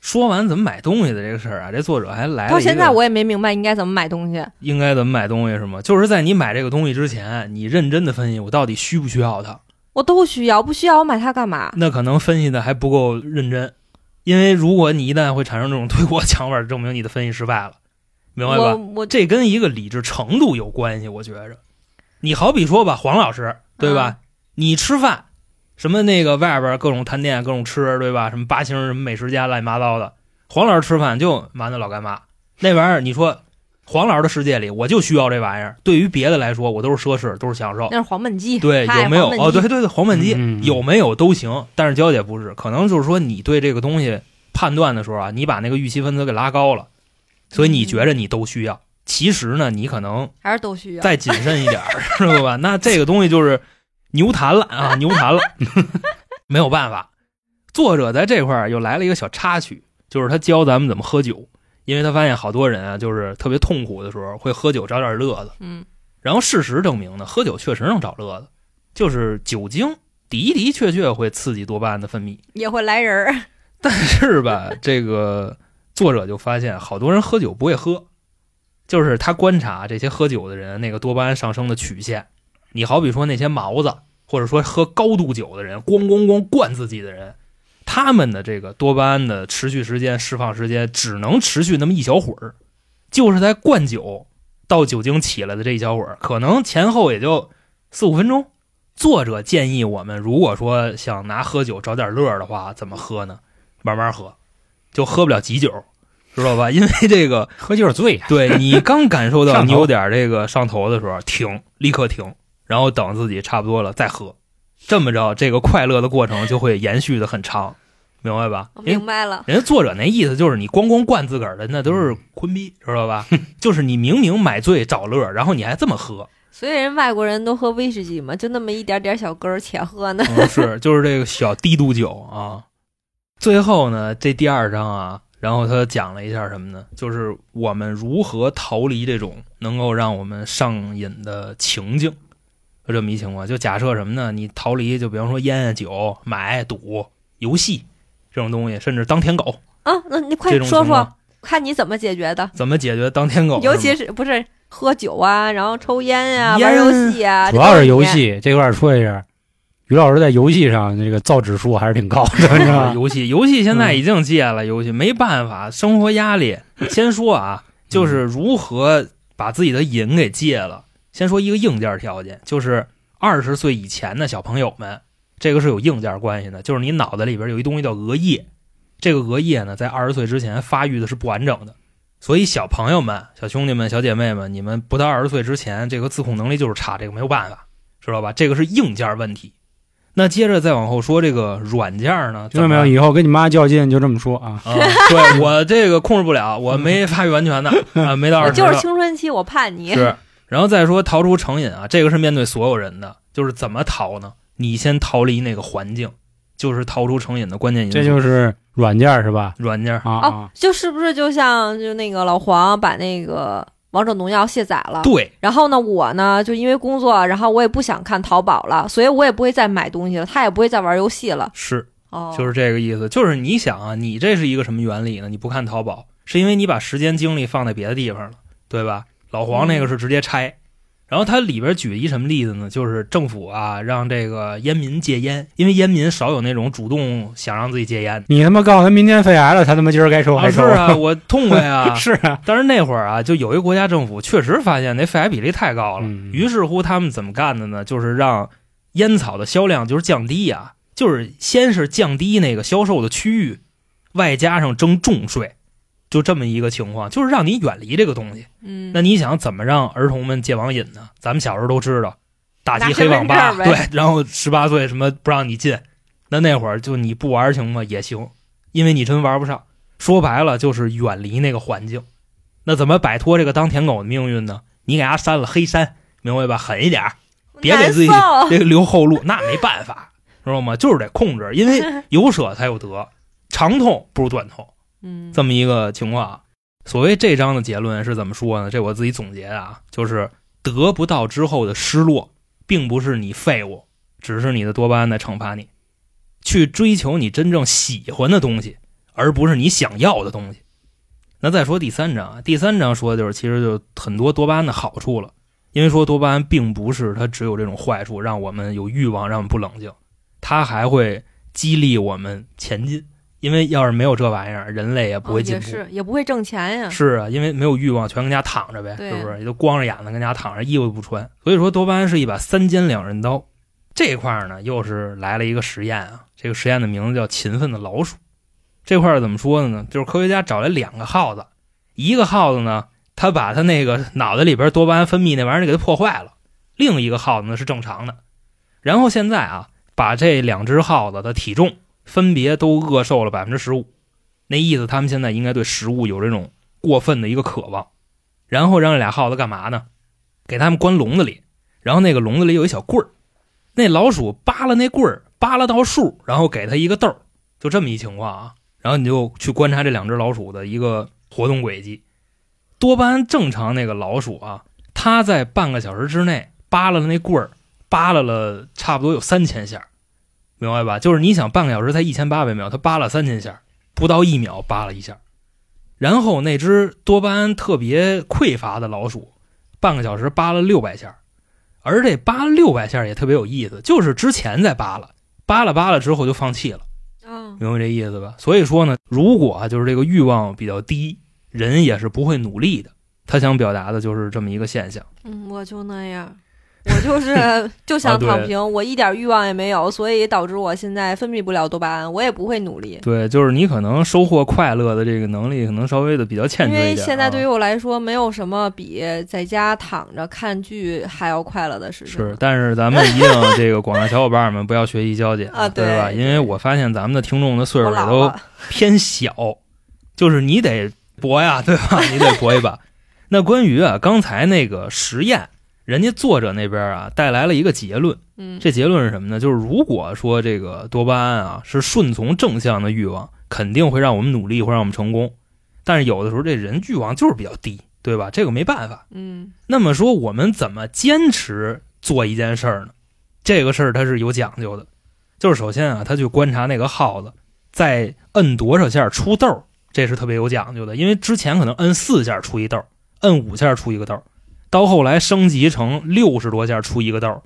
说完怎么买东西的这个事儿啊，这作者还来了到现在我也没明白应该怎么买东西。应该怎么买东西是吗？就是在你买这个东西之前，你认真的分析我到底需不需要它。我都需要，不需要我买它干嘛？那可能分析的还不够认真，因为如果你一旦会产生这种推锅抢碗，证明你的分析失败了，明白我吧？我这跟一个理智程度有关系，我觉着。你好比说吧，黄老师，对吧？啊你吃饭，什么那个外边各种探店、各种吃，对吧？什么八星什么美食家乱七八糟的，黄老师吃饭就馒头老干妈那玩意儿，你说黄老师的世界里，我就需要这玩意儿。对于别的来说，我都是奢侈，都是享受。那是黄焖鸡。对，有没有？哦，对对对，黄焖鸡、有没有都行，但是娇姐不是，可能就是说你对这个东西判断的时候啊，你把那个预期分子给拉高了，所以你觉着你都需要，其实呢，你可能还是都需要。再谨慎一点儿，(laughs) 知道吧？那这个东西就是牛弹了啊，牛弹了，(laughs) 没有办法。作者在这块儿又来了一个小插曲，就是他教咱们怎么喝酒，因为他发现好多人啊，就是特别痛苦的时候会喝酒找点乐子。嗯，然后事实证明呢，喝酒确实能找乐子，就是酒精的的确确会刺激多巴胺的分泌。也会来人儿。但是吧，(laughs) 这个作者就发现好多人喝酒不会喝，就是他观察这些喝酒的人那个多巴胺上升的曲线。你好比说那些毛子，或者说喝高度酒的人，咣咣咣灌自己的人，他们的这个多巴胺的持续时间、释放时间只能持续那么一小会儿，就是在灌酒到酒精起来的这一小会儿，可能前后也就四五分钟。作者建议我们，如果说想拿喝酒找点乐儿的话，怎么喝呢？慢慢喝，就喝不了急酒，知道吧？因为这个，喝就是醉呀。对你刚感受到你有点这个上头的时候，停，立刻停，然后等自己差不多了再喝，这么着，这个快乐的过程就会延续的很长，明白吧？明白了，人家作者那意思就是你光光灌自个儿的，那都是坤逼，知道吧？(laughs) 就是你明明买醉找乐，然后你还这么喝，所以人外国人都喝威士忌嘛，就那么一点点小根儿且喝呢。嗯，是，就是这个小低度酒啊。最后呢，这第二章啊，然后他讲了一下什么呢？就是我们如何逃离这种能够让我们上瘾的情境，就这么一情况。就假设什么呢？你逃离，就比方说烟啊、酒、买、赌、游戏这种东西，甚至当舔狗啊，那你快说说，看你怎么解决的。怎么解决当舔狗？尤其是是不是喝酒啊，然后抽烟呀、烟玩游戏啊，主要是游。戏这块儿说一下，于老师在游戏上这个造指数还是挺高的，是吗吧？(laughs) 游戏，游戏现在已经戒了，游戏没办法，生活压力。先说啊，就是如何把自己的瘾给戒了。先说一个硬件条件，就是二十岁以前的小朋友们，这个是有硬件关系的，就是你脑袋里边有一东西叫额叶，这个额叶呢，在二十岁之前发育的是不完整的，所以小朋友们、小兄弟们、小姐妹们，你们不到二十岁之前，这个自控能力就是差，这个没有办法，知道吧？这个是硬件问题。那接着再往后说这个软件呢，听到没有？以后跟你妈较劲就这么说啊。啊，对我这个控制不了，我没发育完全呢，啊，没到二十我就是青春期，我叛逆。是。然后再说逃出成瘾啊，这个是面对所有人的，就是怎么逃呢？你先逃离那个环境，就是逃出成瘾的关键因素。这就是软件是吧？软件，啊就是不是就像就那个老黄把那个王者荣耀卸载了，对，然后呢，我呢就因为工作，然后我也不想看淘宝了，所以我也不会再买东西了，他也不会再玩游戏了。是，哦，就是这个意思。就是你想啊，你这是一个什么原理呢？你不看淘宝，是因为你把时间精力放在别的地方了，对吧？老黄那个是直接拆。然后它里边举一什么例子呢？就是政府啊，让这个烟民戒烟，因为烟民少有那种主动想让自己戒烟的。你他妈告诉他明天肺癌了，他他妈今儿该抽啊，还抽。是啊，(laughs) 我痛快啊！是啊，但是那会儿啊，就有一个国家政府确实发现那肺癌比例太高了，嗯于是乎他们怎么干的呢？就是让烟草的销量就是降低啊、就是先是降低那个销售的区域，外加上征重税，就这么一个情况，就是让你远离这个东西。嗯，那你想怎么让儿童们戒网瘾呢？咱们小时候都知道，打击黑网吧，对，然后十八岁什么不让你进，那那会儿就你不玩行吗？也行，因为你真玩不上。说白了就是远离那个环境。那怎么摆脱这个当舔狗的命运呢？你给他删了黑删，明白吧？狠一点，别给自己留后路，那没办法，知道吗？就是得控制，因为 (laughs) 有舍才有得，长痛不如短痛。嗯，这么一个情况啊。所谓这章的结论是怎么说呢？这我自己总结的啊，就是得不到之后的失落，并不是你废物，只是你的多巴胺在惩罚你。去追求你真正喜欢的东西，而不是你想要的东西。那再说第三章啊，第三章说的就是其实就很多多巴胺的好处了，因为说多巴胺并不是它只有这种坏处，让我们有欲望，让我们不冷静，它还会激励我们前进。因为要是没有这玩意儿，人类也不会进步。哦也是，也不会挣钱呀。是啊，因为没有欲望，全跟家躺着呗，是不是？也都光着眼子跟家躺着，衣服也不穿。所以说，多巴胺是一把三尖两刃刀。这块儿呢，又是来了一个实验啊，这个实验的名字叫“勤奋的老鼠”。这块儿怎么说的呢？就是科学家找来两个耗子，一个耗子呢，他把他那个脑袋里边多巴胺分泌那玩意儿给它破坏了；另一个耗子呢是正常的。然后现在啊，把这两只耗子的体重分别都饿瘦了百分之十五，那意思他们现在应该对食物有这种过分的一个渴望。然后让这俩耗子干嘛呢？给他们关笼子里，然后那个笼子里有一小棍儿，那老鼠扒拉那棍儿，扒拉到数，然后给他一个豆儿，就这么一情况啊。然后你就去观察这两只老鼠的一个活动轨迹。多巴胺正常那个老鼠啊，它在半个小时之内扒拉了那棍儿，扒拉了差不多有三千下，明白吧？就是你想半个小时才一千八百秒，它扒拉三千下，不到一秒扒拉一下。然后那只多巴胺特别匮乏的老鼠，半个小时扒了六百下，而这扒了六百下也特别有意思，就是之前在扒拉，扒拉扒拉之后就放弃了，啊，明白这意思吧？所以说呢，如果啊就是这个欲望比较低，人也是不会努力的。他想表达的就是这么一个现象。嗯，我就那样，我就是就想躺平，我一点欲望也没有，所以导致我现在分泌不了多巴胺，我也不会努力。对，就是你可能收获快乐的这个能力，可能稍微的比较欠因缺一点、因。为现在对于我来说，没有什么比在家躺着看剧还要快乐的事情。是，但是咱们一定 (laughs) 这个广大小伙伴们不要学习娇姐啊对吧？因为我发现咱们的听众的岁数也都，(laughs) 偏小，就是你得搏呀，对吧？你得搏一把。(laughs) 那关于啊刚才那个实验，人家作者那边啊带来了一个结论，嗯，这结论是什么呢？就是如果说这个多巴胺啊是顺从正向的欲望，肯定会让我们努力，会让我们成功。但是有的时候这人欲望就是比较低，对吧？这个没办法。嗯那么说，我们怎么坚持做一件事儿呢？这个事儿它是有讲究的，就是首先啊，他去观察那个耗子在摁多少下出豆儿，这是特别有讲究的。因为之前可能摁四下出一豆儿，摁五下出一个豆儿，到后来升级成六十多下出一个豆。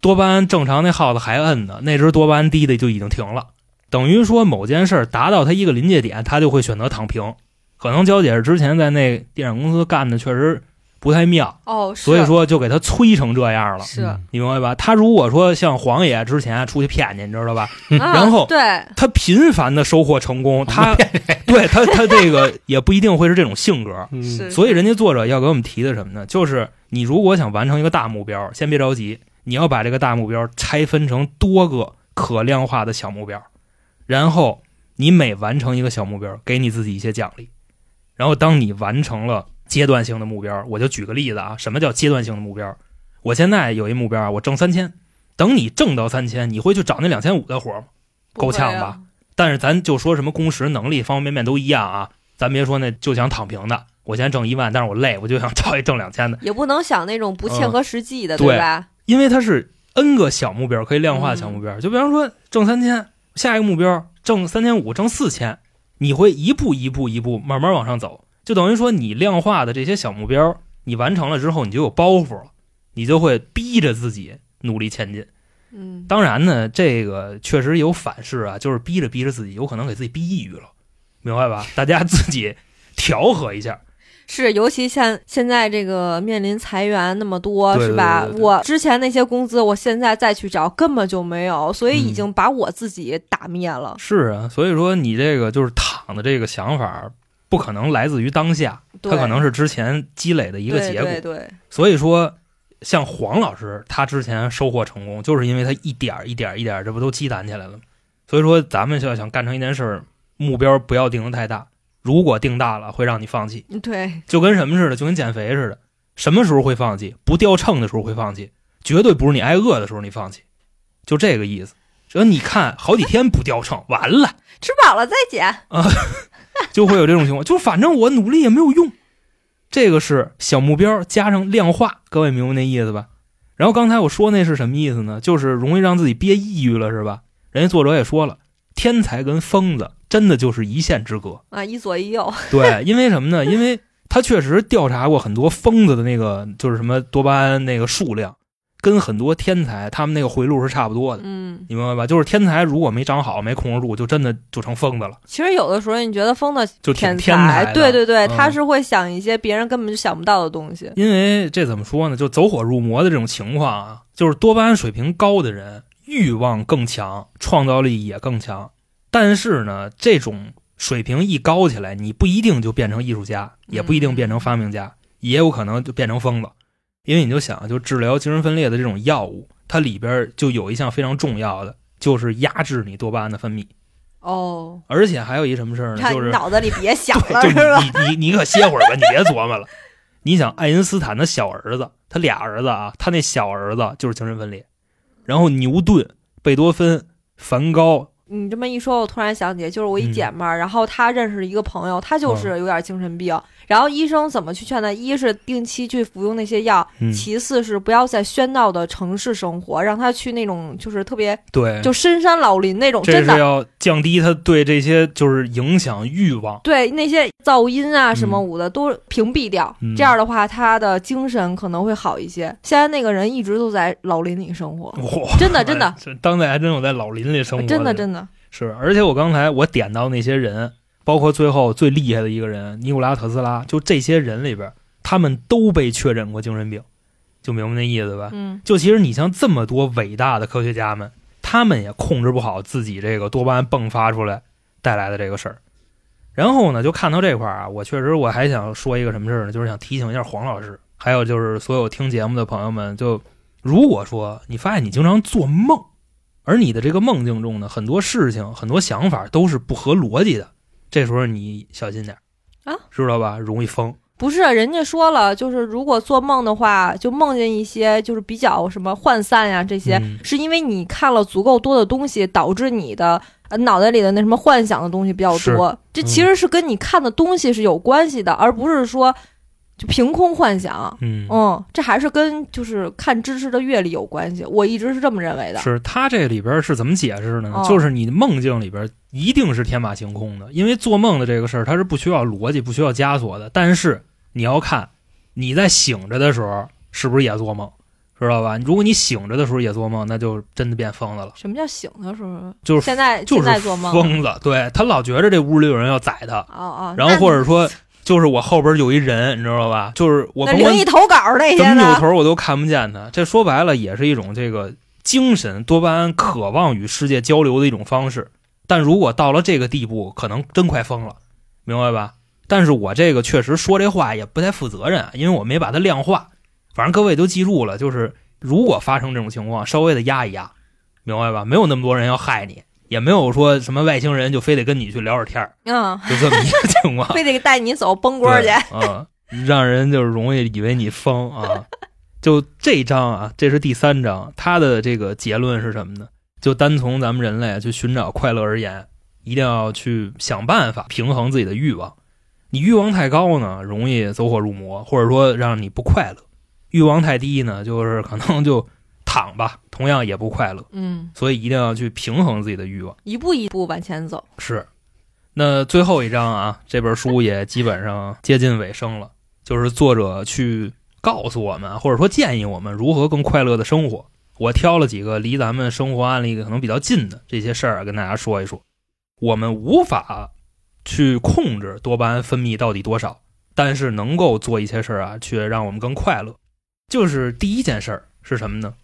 多巴胺正常那耗子还摁呢，那只多巴胺低的就已经停了，等于说某件事达到它一个临界点，它就会选择躺平。可能娇姐之前在那电影公司干的确实不太妙，哦，所以说就给他催成这样了，是嗯你明白吧？他如果说像黄爷之前出去骗去，你知道吧？啊 (laughs) 然后对，他频繁的收获成功，他 (laughs) (laughs) 对他他这个也不一定会是这种性格。所以人家作者要给我们提的什么呢？就是你如果想完成一个大目标，先别着急，你要把这个大目标拆分成多个可量化的小目标，然后你每完成一个小目标，给你自己一些奖励，然后当你完成了阶段性的目标，我就举个例子啊，什么叫阶段性的目标？我现在有一目标啊，我挣三千，等你挣到三千，你会去找那两千五的活吗？够呛吧？啊？但是咱就说什么工时能力方方面面都一样啊，咱别说那就想躺平的，我现在挣一万，但是我累，我就想找一挣两千的，也不能想那种不切合实际的，嗯对吧？因为它是 N 个小目标可以量化的小目标，就比方说挣三千，下一个目标挣三千五，挣四千，你会一步一步一步慢慢往上走，就等于说你量化的这些小目标，你完成了之后，你就有包袱了，你就会逼着自己努力前进。嗯，当然呢，这个确实有反噬啊，就是逼着逼着自己，有可能给自己逼抑郁了，明白吧？大家自己调和一下。是，尤其像现在这个面临裁员那么多，对是吧？我之前那些工资，我现在再去找根本就没有，所以已嗯经把我自己打灭了。是啊，所以说你这个就是躺的这个想法，不可能来自于当下，对，它可能是之前积累的一个结果。对对，所以说，像黄老师他之前收获成功，就是因为他一点儿一点儿一点儿，这不都积攒起来了吗？所以说，咱们就要想干成一件事儿，目标不要定的太大。如果定大了，会让你放弃。对，就跟什么似的，就跟减肥似的，什么时候会放弃？不掉秤的时候会放弃，绝对不是你挨饿的时候你放弃，就这个意思。只要你看好几天不掉秤，完了吃饱了再减。(laughs) (laughs) 就会有这种情况，就反正我努力也没有用。这个是小目标加上量化，各位明白那意思吧？然后刚才我说那是什么意思呢？就是容易让自己憋抑郁了，是吧？人家作者也说了，天才跟疯子真的就是一线之隔。啊，一左一右，(laughs) 对，因为什么呢？因为他确实调查过很多疯子的那个，就是什么多巴胺那个数量，跟很多天才他们那个回路是差不多的，嗯，你明白吧？就是天才如果没长好，没控制住，就真的就成疯子了，其实有的时候你觉得疯子就挺天天才对对对，嗯他是会想一些别人根本就想不到的东西。因为这怎么说呢？就走火入魔的这种情况啊，就是多巴胺水平高的人欲望更强，创造力也更强，但是呢，这种水平一高起来，你不一定就变成艺术家，也不一定变成发明家，也有可能就变成疯子。因为你就想，就治疗精神分裂的这种药物，它里边就有一项非常重要的，就是压制你多巴胺的分泌，哦，而且还有一什么事儿呢？就是你脑子里别想，了，你你你可歇会儿吧，你别琢磨了。你想，爱因斯坦的小儿子，他俩儿子啊，他那小儿子就是精神分裂。然后牛顿、贝多芬、梵高，你这么一说，我突然想起，就是我一嗯姐们儿，然后她认识一个朋友，她就是有点精神病，然后医生怎么去劝她？一是定期去服用那些药，嗯，其次是不要在喧闹的城市生活，让她去那种就是特别对，就深山老林那种，这真的。是要降低她对这些就是影响欲望。对那些噪音啊什么嗯舞的都屏蔽掉，嗯这样的话她的精神可能会好一些。现在那个人一直都在老林里生活，哇，真的真的，(laughs) 这当代还真有在老林里生活真的真的，是，而且我刚才我点到那些人，包括最后最厉害的一个人尼古拉特斯拉，就这些人里边，他们都被确诊过精神病，就明白那意思吧？嗯就其实你像这么多伟大的科学家们，他们也控制不好自己这个多巴胺迸发出来带来的这个事儿。然后呢，就看到这块儿啊，我确实我还想说一个什么事儿呢？就是想提醒一下黄老师，还有就是所有听节目的朋友们，就如果说你发现你经常做梦，而你的这个梦境中呢，很多事情、很多想法都是不合逻辑的，这时候你小心点儿啊，知道吧？容易疯。不是，人家说了，就是如果做梦的话，就梦见一些就是比较什么涣散呀、这些，嗯是因为你看了足够多的东西，导致你的呃脑袋里的那什么幻想的东西比较多。这其实是跟你看的东西是有关系的，而不是说就凭空幻想。嗯嗯，这还是跟就是看知识的阅历有关系。我一直是这么认为的。是他这里边是怎么解释呢？哦就是你梦境里边一定是天马行空的，因为做梦的这个事儿它是不需要逻辑、不需要枷锁的。但是你要看你在醒着的时候是不是也做梦，知道吧？如果你醒着的时候也做梦，那就真的变疯子了，什么叫醒的时候？就是现在就是现在做梦。疯子。对他老觉着这屋里有人要宰他，哦哦，然后或者说就是我后边有一人，你知道吧？就是我那甭管灵异投稿那些怎么扭？头我都看不见他。这说白了也是一种这个精神多巴胺渴望与世界交流的一种方式。但如果到了这个地步，可能真快疯了，明白吧？但是我这个确实说这话也不太负责任啊，因为我没把它量化。反正各位都记住了，就是如果发生这种情况，稍微的压一压，明白吧？没有那么多人要害你，也没有说什么外星人就非得跟你去聊会儿天儿，嗯，就这么一个情况。(laughs) 非得带你走崩锅去对。啊，让人就是容易以为你疯啊。(laughs) 就这章啊，这是第三章，它的这个结论是什么呢？就单从咱们人类去寻找快乐而言，一定要去想办法平衡自己的欲望。你欲望太高呢，容易走火入魔，或者说让你不快乐；欲望太低呢，就是可能就躺吧，同样也不快乐。嗯，所以一定要去平衡自己的欲望。一步一步往前走。是，那最后一章啊，这本书也基本上接近尾声了，就是作者去告诉我们，或者说建议我们如何更快乐的生活。我挑了几个离咱们生活案例可能比较近的这些事儿，跟大家说一说。我们无法去控制多巴胺分泌到底多少，但是能够做一些事儿啊，却让我们更快乐。就是第一件事儿是什么呢？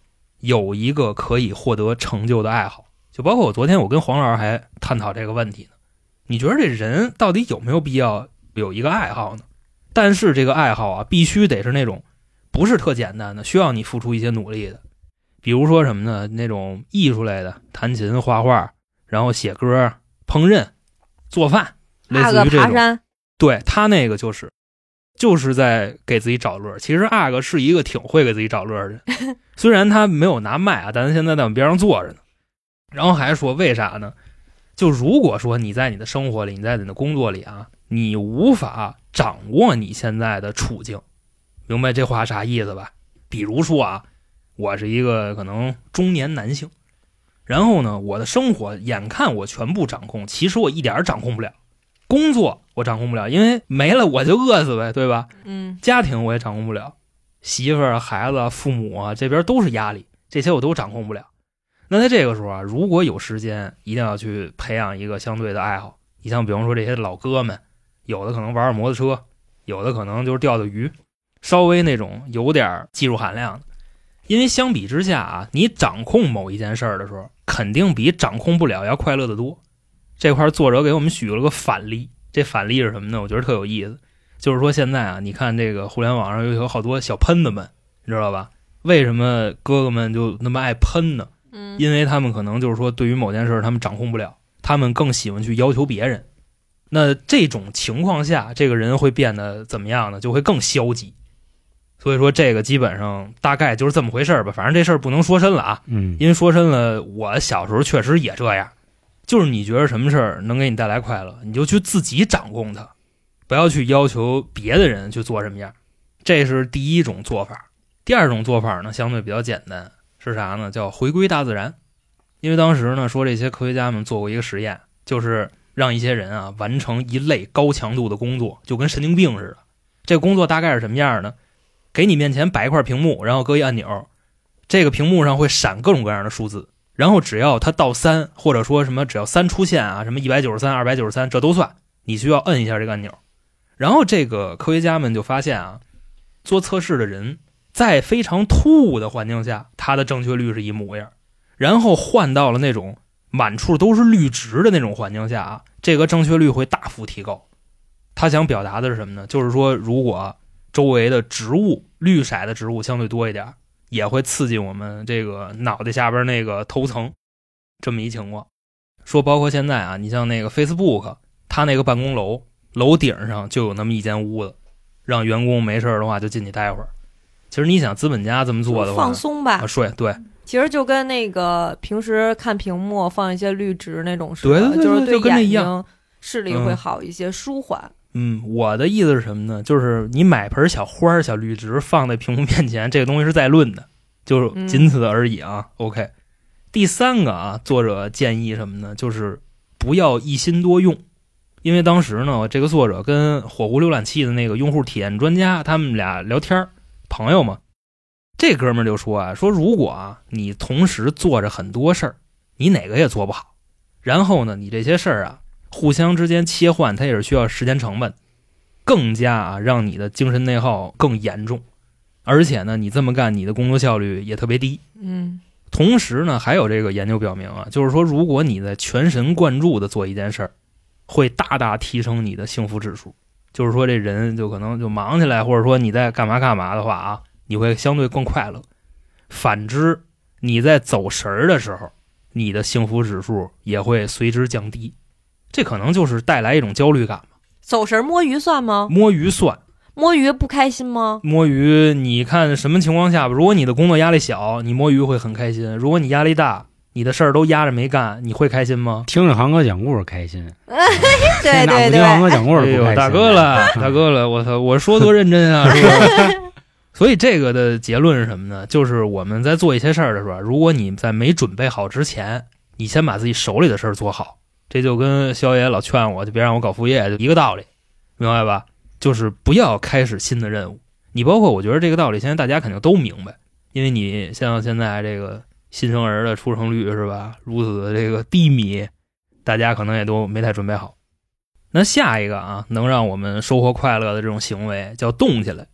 有一个可以获得成就的爱好。就包括我昨天我跟黄老师还探讨这个问题呢。你觉得这人到底有没有必要有一个爱好呢？但是这个爱好啊，必须得是那种不是特简单的，需要你付出一些努力的。比如说什么呢？那种艺术类的，弹琴、画画，然后写歌、烹饪、做饭，类似于这种。爬山，对他那个就是，就是在给自己找乐。其实阿哥是一个挺会给自己找乐的人，(laughs) 虽然他没有拿麦啊，但他现在在我们边上坐着呢。然后还说为啥呢？就如果说你在你的生活里，你在你的工作里啊，你无法掌握你现在的处境，明白这话啥意思吧？比如说啊，我是一个可能中年男性，然后呢，我的生活眼看我全部掌控，其实我一点掌控不了。工作我掌控不了，因为没了我就饿死呗，对吧？嗯家庭我也掌控不了，媳妇儿、孩子、父母啊，这边都是压力，这些我都掌控不了。那在这个时候啊，如果有时间，一定要去培养一个相对的爱好。你像比方说这些老哥们，有的可能玩玩摩托车，有的可能就是钓钓鱼，稍微那种有点技术含量的。因为相比之下啊，你掌控某一件事儿的时候，肯定比掌控不了要快乐的多。这块作者给我们举了个反例，这反例是什么呢？我觉得特有意思，就是说现在啊，你看这个互联网上有有好多小喷子们，你知道吧？为什么哥哥们就那么爱喷呢？嗯，因为他们可能就是说，对于某件事他们掌控不了，他们更喜欢去要求别人。那这种情况下，这个人会变得怎么样呢？就会更消极，所以说这个基本上大概就是这么回事儿吧。反正这事儿不能说深了啊，嗯因为说深了，我小时候确实也这样。就是你觉得什么事儿能给你带来快乐，你就去自己掌控它，不要去要求别的人去做什么样。这是第一种做法。第二种做法呢，相对比较简单，是啥呢？叫回归大自然。因为当时呢，说这些科学家们做过一个实验，就是让一些人啊完成一类高强度的工作，就跟神经病似的。这工作大概是什么样呢？给你面前摆一块屏幕，然后搁一按钮，这个屏幕上会闪各种各样的数字，然后只要它到三，或者说什么只要三出现啊，什么一百九十三、二百九十三，这都算，你需要摁一下这个按钮。然后这个科学家们就发现啊，做测试的人在非常突兀的环境下，他的正确率是一模样，然后换到了那种满处都是绿植的那种环境下啊，这个正确率会大幅提高。他想表达的是什么呢？就是说，如果周围的植物绿色的植物相对多一点，也会刺激我们这个脑袋下边那个头层，这么一情况。说包括现在啊，你像那个 Facebook，它那个办公楼楼顶上就有那么一间屋子，让员工没事儿的话就进去待会儿。其实你想资本家这么做的话，放松吧啊，。睡对其实就跟那个平时看屏幕放一些绿植那种似的，对对对就是对眼睛视力会好一些，舒缓。嗯，我的意思是什么呢？就是你买盆小花儿、小绿植放在屏幕面前，这个东西是在论的，就是仅此而已啊。OK，第三个啊，作者建议什么呢？就是不要一心多用，因为当时呢，这个作者跟火狐浏览器的那个用户体验专家他们俩聊天儿，朋友嘛，这哥们就说啊，说如果啊你同时做着很多事儿，你哪个也做不好，然后呢，你这些事儿啊。互相之间切换，它也是需要时间成本，更加啊让你的精神内耗更严重，而且呢，你这么干，你的工作效率也特别低。嗯同时呢，还有这个研究表明啊，就是说，如果你在全神贯注的做一件事儿，会大大提升你的幸福指数。就是说，这人就可能就忙起来，或者说你在干嘛干嘛的话啊，你会相对更快乐。反之，你在走神儿的时候，你的幸福指数也会随之降低。这可能就是带来一种焦虑感嘛。走神摸鱼算吗？摸鱼算摸鱼不开心吗？摸鱼，你看什么情况下吧？如果你的工作压力小，你摸鱼会很开心；如果你压力大，你的事儿都压着没干，你会开心吗？听着航哥讲故事开心，(laughs) 对对对听航对，哥讲故事不开心？大哥了，(laughs) 大哥了，我操！我说多认真啊，是吧？(laughs) 所以这个的结论是什么呢？就是我们在做一些事儿的时候，如果你在没准备好之前，你先把自己手里的事儿做好，这就跟肖爷老劝我，就别让我搞副业，就一个道理，明白吧？就是不要开始新的任务。你包括我觉得这个道理，现在大家肯定都明白，因为你像现在这个新生儿的出生率是吧，如此的这个低迷，大家可能也都没太准备好。那下一个啊，能让我们收获快乐的这种行为叫动起来。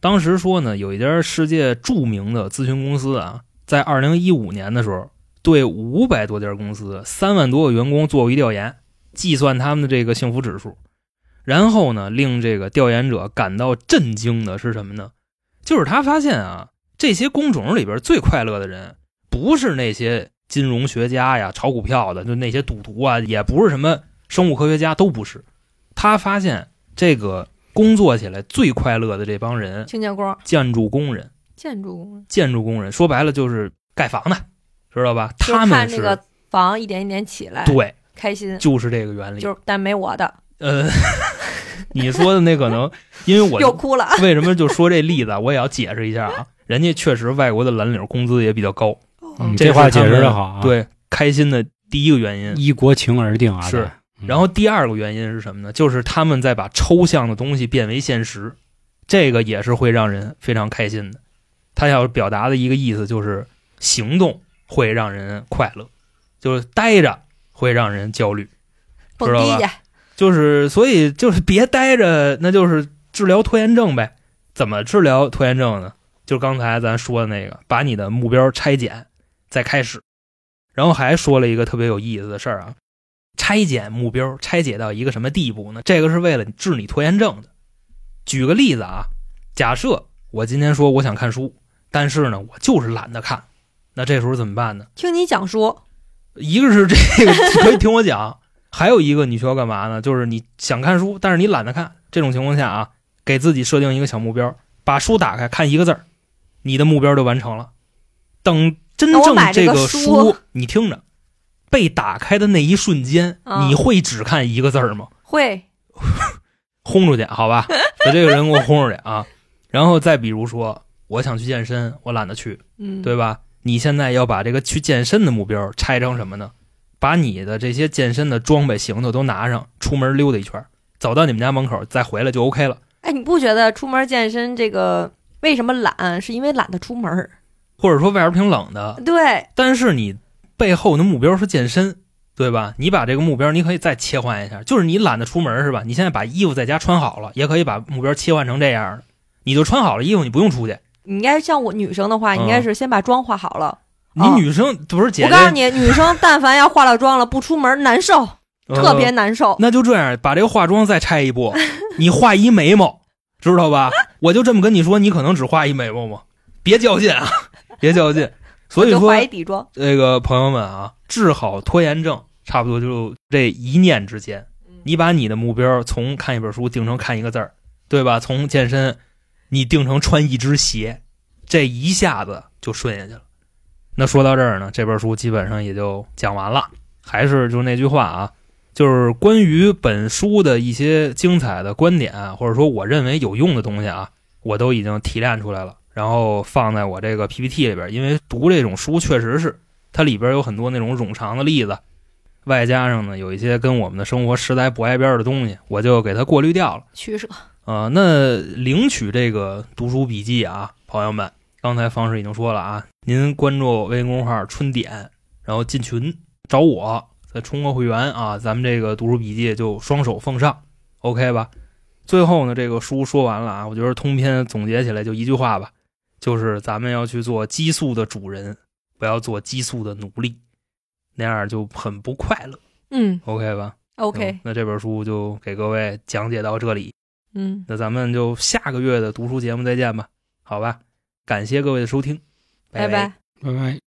当时说呢，有一家世界著名的咨询公司啊，在二零一五年的时候，对五百多家公司、三万多个员工做过一调研，计算他们的这个幸福指数。然后呢，令这个调研者感到震惊的是什么呢？就是他发现啊，这些工种里边最快乐的人，不是那些金融学家呀、炒股票的，就那些赌徒啊，也不是什么生物科学家，都不是。他发现这个工作起来最快乐的这帮人，清洁工、建筑工人，建筑工人，建筑工人说白了就是盖房的，知道吧？他们是看这个房一点一点起来，对，开心，就是这个原理。就是但没我的，呃，(laughs) 你说的那可能，(laughs) 因为我又哭了。(laughs) 为什么就说这例子啊？我也要解释一下啊。人家确实外国的蓝领工资也比较高，嗯，这这话解释的好啊。，对，开心的第一个原因。依国情而定啊。是然后第二个原因是什么呢？就是他们在把抽象的东西变为现实，这个也是会让人非常开心的。他要表达的一个意思就是，行动会让人快乐，就是待着会让人焦虑。知道吧就是所以就是别待着，那就是治疗拖延症呗。怎么治疗拖延症呢？就刚才咱说的那个，把你的目标拆减，再开始。然后还说了一个特别有意思的事儿啊，拆解目标，拆解到一个什么地步呢？这个是为了治你拖延症的。举个例子啊，假设我今天说我想看书，但是呢，我就是懒得看，那这时候怎么办呢？听你讲书，一个是这个 (laughs) 可以听我讲，还有一个你需要干嘛呢？就是你想看书，但是你懒得看。这种情况下啊，给自己设定一个小目标，把书打开看一个字儿，你的目标就完成了。等真正买这个个书你听着，被打开的那一瞬间，啊你会只看一个字儿吗？会，(laughs) 轰出去，好吧，把这个人给我轰出去啊！然后再比如说，我想去健身，我懒得去，嗯，对吧？你现在要把这个去健身的目标拆成什么呢？把你的这些健身的装备、行头都拿上，出门溜达一圈，走到你们家门口再回来就 OK 了。哎，你不觉得出门健身这个为什么懒？是因为懒得出门儿。或者说外边挺冷的，对，但是你背后的目标是健身，对吧？你把这个目标你可以再切换一下，就是你懒得出门是吧？你现在把衣服在家穿好了，也可以把目标切换成这样的，你就穿好了衣服，你不用出去。你应该像我女生的话，嗯应该是先把妆化好了。你哦女生不是姐姐，我告诉你，女生但凡要化了妆了，不出门难受，特别呃难受。那就这样，把这个化妆再拆一步，(laughs) 你画一眉毛，知道吧？我就这么跟你说，你可能只画一眉毛吗？别较劲啊，(laughs) 别较劲。所以说我就化，一底妆。这个朋友们啊，治好拖延症，差不多就这一念之间。你把你的目标从看一本书定成看一个字儿，对吧？从健身，你定成穿一只鞋，这一下子就顺下去了。那说到这儿呢，这本书基本上也就讲完了。还是就那句话啊，就是关于本书的一些精彩的观点，或者说我认为有用的东西啊，我都已经提炼出来了，然后放在我这个 PPT 里边。因为读这种书确实是它里边有很多那种冗长的例子，外加上呢有一些跟我们的生活实在不挨边的东西，我就给它过滤掉了。取舍。啊、那领取这个读书笔记啊，朋友们，刚才方式已经说了啊，您关注微信公众号“春点”，然后进群找我，再充个会员啊，咱们这个读书笔记就双手奉上，OK 吧？最后呢，这个书说完了啊，我觉得通篇总结起来就一句话吧，就是咱们要去做激素的主人，不要做激素的奴隶，那样就很不快乐嗯，OK 吧，OK，那这本书就给各位讲解到这里。嗯，那咱们就下个月的读书节目再见吧，好吧？感谢各位的收听，拜拜拜。拜拜。